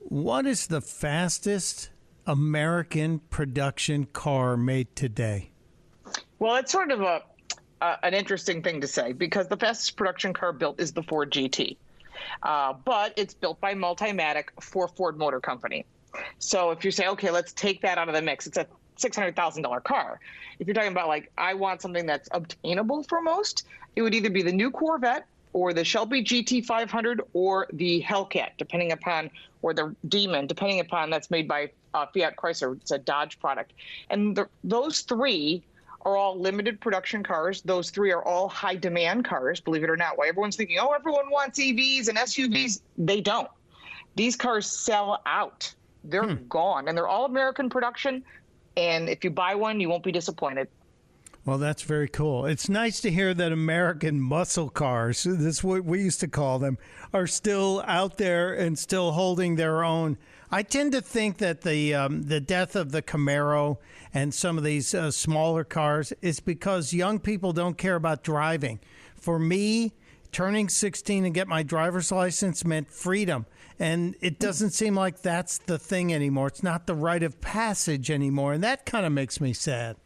What is the fastest American production car made today? Well, it's sort of a uh, an interesting thing to say because the fastest production car built is the Ford GT, uh, but it's built by Multimatic for Ford Motor Company. So if you say, okay, let's take that out of the mix, it's a six hundred thousand dollar car. If you're talking about like, I want something that's obtainable for most, it would either be the new Corvette or the Shelby GT500 or the Hellcat, depending upon, or the Demon, depending upon that's made by uh, Fiat Chrysler. It's a Dodge product, and the, those three are all limited production cars. Those three are all high demand cars, believe it or not. Why everyone's thinking, oh, everyone wants EVs and SUVs. They don't. These cars sell out. They're hmm. gone, and they're all American production. And if you buy one, you won't be disappointed. Well, that's very cool. It's nice to hear that American muscle cars, this is what we used to call them, are still out there and still holding their own. I tend to think that the um, the death of the Camaro and some of these uh, smaller cars is because young people don't care about driving. For me, turning 16 and get my driver's license meant freedom. And it doesn't seem like that's the thing anymore. It's not the rite of passage anymore. And that kind of makes me sad.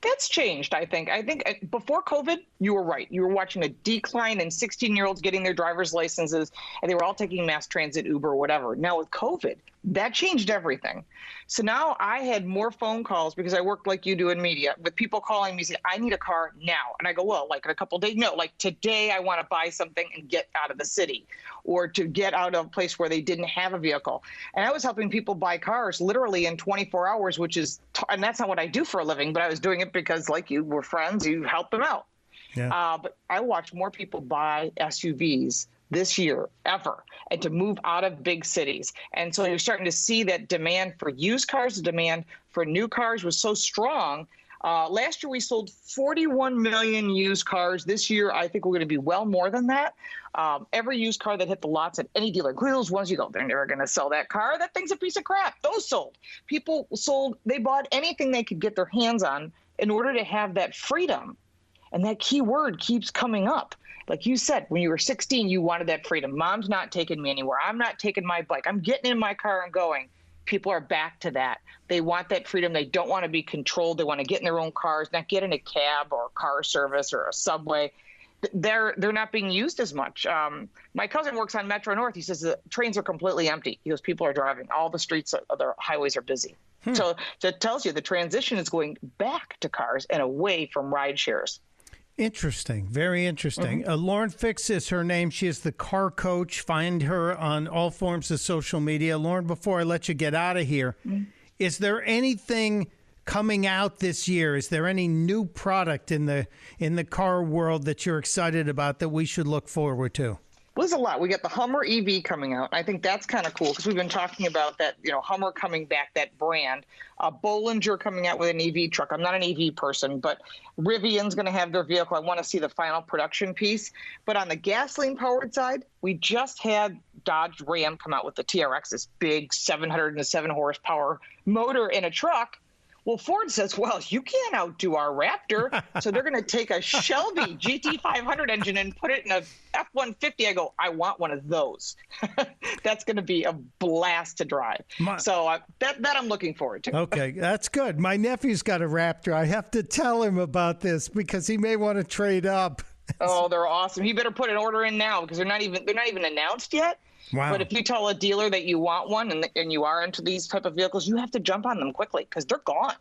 That's changed, I think. I think uh, before COVID, you were right. You were watching a decline in 16 year olds getting their driver's licenses, and they were all taking mass transit, Uber, whatever. Now with COVID, that changed everything. So now I had more phone calls because I worked like you do in media with people calling me saying, I need a car now. And I go, well, like in a couple days? No, like today I want to buy something and get out of the city or to get out of a place where they didn't have a vehicle. And I was helping people buy cars literally in 24 hours, which is, t- and that's not what I do for a living, but I was doing it because like you were friends, you help them out. Yeah. Uh, but I watched more people buy SUVs this year ever and to move out of big cities. And so you're starting to see that demand for used cars, the demand for new cars was so strong. Uh, last year we sold 41 million used cars. This year I think we're going to be well more than that. Um, every used car that hit the lots at any dealer, including those ones you go, they're never going to sell that car. That thing's a piece of crap. Those sold. People sold. They bought anything they could get their hands on in order to have that freedom. And that key word keeps coming up like you said, when you were 16, you wanted that freedom. Mom's not taking me anywhere. I'm not taking my bike. I'm getting in my car and going. People are back to that. They want that freedom. They don't want to be controlled. They want to get in their own cars, not get in a cab or a car service or a subway. They're they're not being used as much. Um, my cousin works on Metro North. He says the trains are completely empty. He goes, people are driving. All the streets, the highways are busy. Hmm. So, it tells you the transition is going back to cars and away from ride shares. Interesting. Very interesting. Mm-hmm. Uh, Lauren Fix is her name. She is the car coach. Find her on all forms of social media. Lauren, before I let you get out of here, mm-hmm. is there anything coming out this year? Is there any new product in the in the car world that you're excited about that we should look forward to? Well, there's a lot. We got the Hummer EV coming out. I think that's kind of cool because we've been talking about that, you know, Hummer coming back, that brand. Uh, Bollinger coming out with an EV truck. I'm not an EV person, but Rivian's going to have their vehicle. I want to see the final production piece. But on the gasoline powered side, we just had Dodge Ram come out with the TRX, this big 707 horsepower motor in a truck well, Ford says, well, you can't outdo our Raptor. so they're going to take a Shelby GT500 engine and put it in a F 150. I go, I want one of those. that's going to be a blast to drive. My, so uh, that, that I'm looking forward to. okay, that's good. My nephew's got a Raptor. I have to tell him about this because he may want to trade up. Oh, they're awesome. You better put an order in now because they're not even they're not even announced yet. Wow. But if you tell a dealer that you want one and, and you are into these type of vehicles, you have to jump on them quickly because they're gone.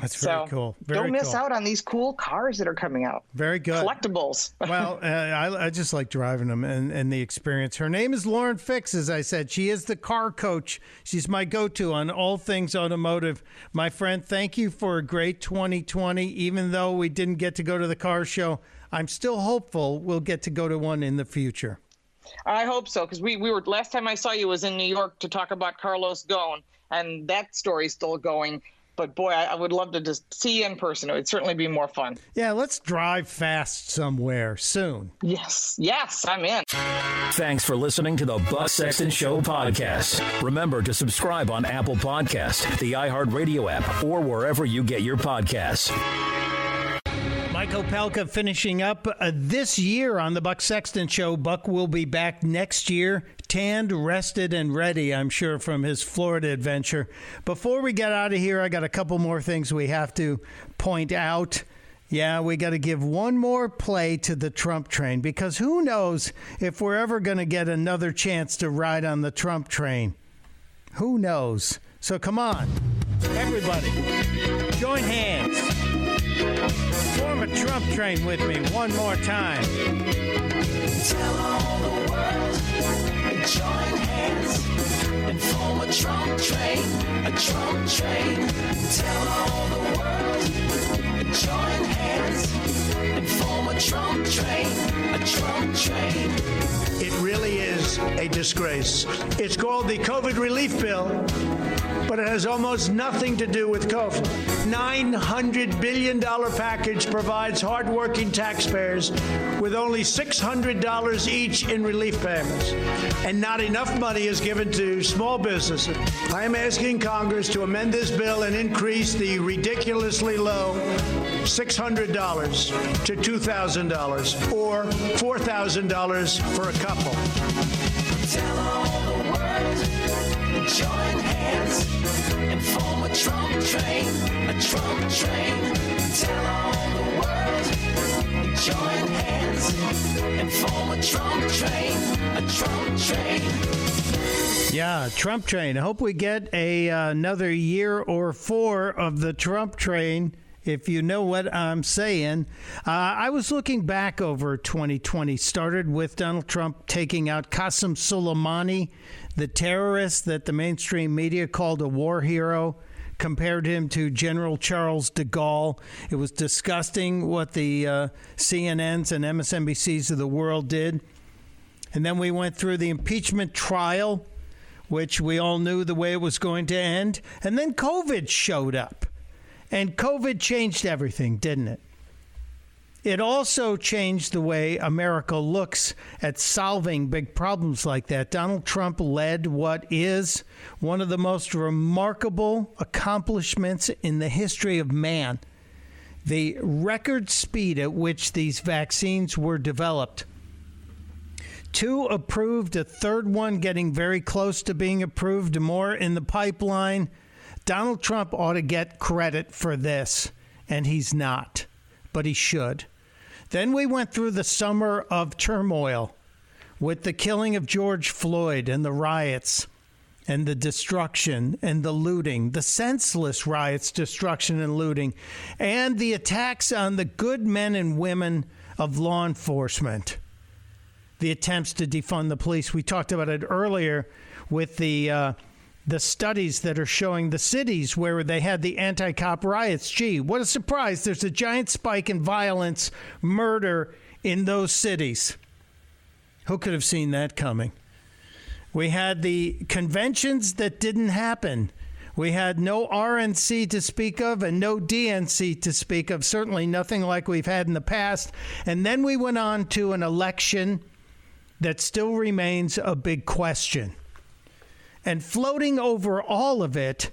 That's very so cool. Very don't miss cool. out on these cool cars that are coming out. Very good. Collectibles. well, uh, I, I, just like driving them and, and the experience. Her name is Lauren Fix, as I said. She is the car coach. She's my go to on all things automotive. My friend, thank you for a great 2020. Even though we didn't get to go to the car show, I'm still hopeful we'll get to go to one in the future. I hope so because we, we were last time I saw you was in New York to talk about Carlos Ghosn, and that story's still going. but boy, I, I would love to just see you in person. It would certainly be more fun. Yeah, let's drive fast somewhere soon. Yes, yes, I'm in. Thanks for listening to the Buck Sexton Show podcast. Remember to subscribe on Apple Podcast, the iHeartRadio app, or wherever you get your podcasts. Mike Opelka finishing up uh, this year on the Buck Sexton Show. Buck will be back next year, tanned, rested, and ready, I'm sure, from his Florida adventure. Before we get out of here, I got a couple more things we have to point out. Yeah, we got to give one more play to the Trump train because who knows if we're ever going to get another chance to ride on the Trump train. Who knows? So come on, everybody, join hands. Form a Trump train with me one more time. Tell all the world, join hands and form a Trump train, a Trump train. Tell all the world, join hands and form a Trump train, a Trump train. It really is a disgrace. It's called the COVID relief bill, but it has almost nothing to do with COVID. $900 billion package provides hardworking taxpayers with only $600 each in relief payments, and not enough money is given to small businesses. I am asking Congress to amend this bill and increase the ridiculously low $600 to $2,000 or $4,000 for a couple. Tell all the world, join hands and form a Trump train, a Trump train. Tell all the world, join hands and form a Trump train, a Trump train. Yeah, Trump train. I hope we get a uh, another year or four of the Trump train. If you know what I'm saying, uh, I was looking back over 2020. Started with Donald Trump taking out Qasem Soleimani, the terrorist that the mainstream media called a war hero compared him to General Charles de Gaulle. It was disgusting what the uh, CNNs and MSNBCs of the world did. And then we went through the impeachment trial, which we all knew the way it was going to end. And then COVID showed up. And COVID changed everything, didn't it? It also changed the way America looks at solving big problems like that. Donald Trump led what is one of the most remarkable accomplishments in the history of man the record speed at which these vaccines were developed. Two approved, a third one getting very close to being approved, more in the pipeline. Donald Trump ought to get credit for this, and he's not, but he should. Then we went through the summer of turmoil with the killing of George Floyd and the riots and the destruction and the looting, the senseless riots, destruction, and looting, and the attacks on the good men and women of law enforcement, the attempts to defund the police. We talked about it earlier with the. Uh, the studies that are showing the cities where they had the anti cop riots. Gee, what a surprise. There's a giant spike in violence, murder in those cities. Who could have seen that coming? We had the conventions that didn't happen. We had no RNC to speak of and no DNC to speak of, certainly nothing like we've had in the past. And then we went on to an election that still remains a big question. And floating over all of it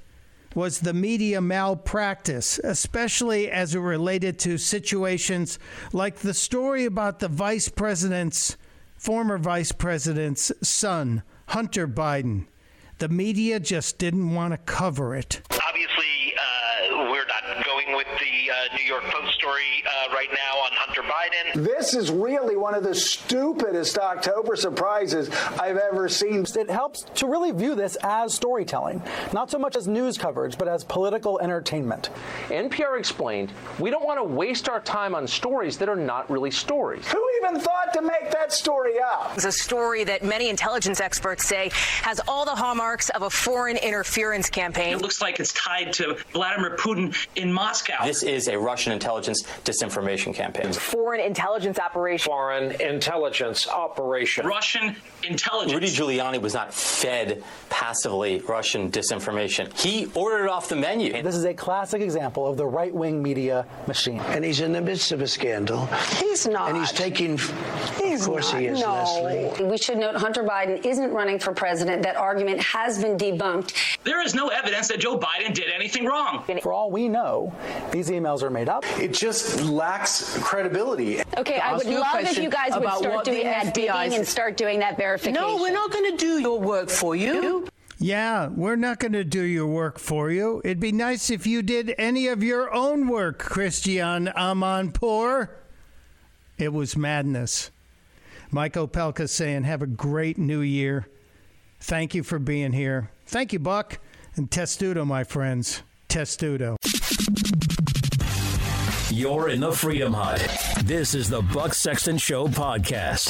was the media malpractice, especially as it related to situations like the story about the vice president's, former vice president's son, Hunter Biden. The media just didn't want to cover it. Obviously, uh, we're not going with the uh, New York Post story uh, right now on Hunter Biden. This is really one of the stupidest October surprises I've ever seen. It helps to really view this as storytelling, not so much as news coverage, but as political entertainment. NPR explained we don't want to waste our time on stories that are not really stories. Who even thought to make that story up? It's a story that many intelligence experts say has all the hallmarks of a foreign interference campaign. It looks like it's tied to Vladimir Putin in Moscow Moscow. This is a Russian intelligence disinformation campaign. Foreign intelligence operation. Foreign intelligence operation. Russian intelligence. Rudy Giuliani was not fed passively Russian disinformation. He ordered it off the menu. This is a classic example of the right wing media machine. And he's in the midst of a scandal. He's not. And he's taking, He's of course not. he is, no. Leslie. We should note Hunter Biden isn't running for president. That argument has been debunked. There is no evidence that Joe Biden did anything wrong. For all we know, these emails are made up. It just lacks credibility. Okay, I would love if you guys would start doing that digging and start doing that verification. No, we're not going to do your work for you. Yeah, we're not going to do your work for you. It'd be nice if you did any of your own work, Christiane Amanpour. It was madness. Mike Opelka saying, have a great new year. Thank you for being here. Thank you, Buck. And testudo, my friends. Testudo. You're in the Freedom Hut. This is the Buck Sexton Show podcast.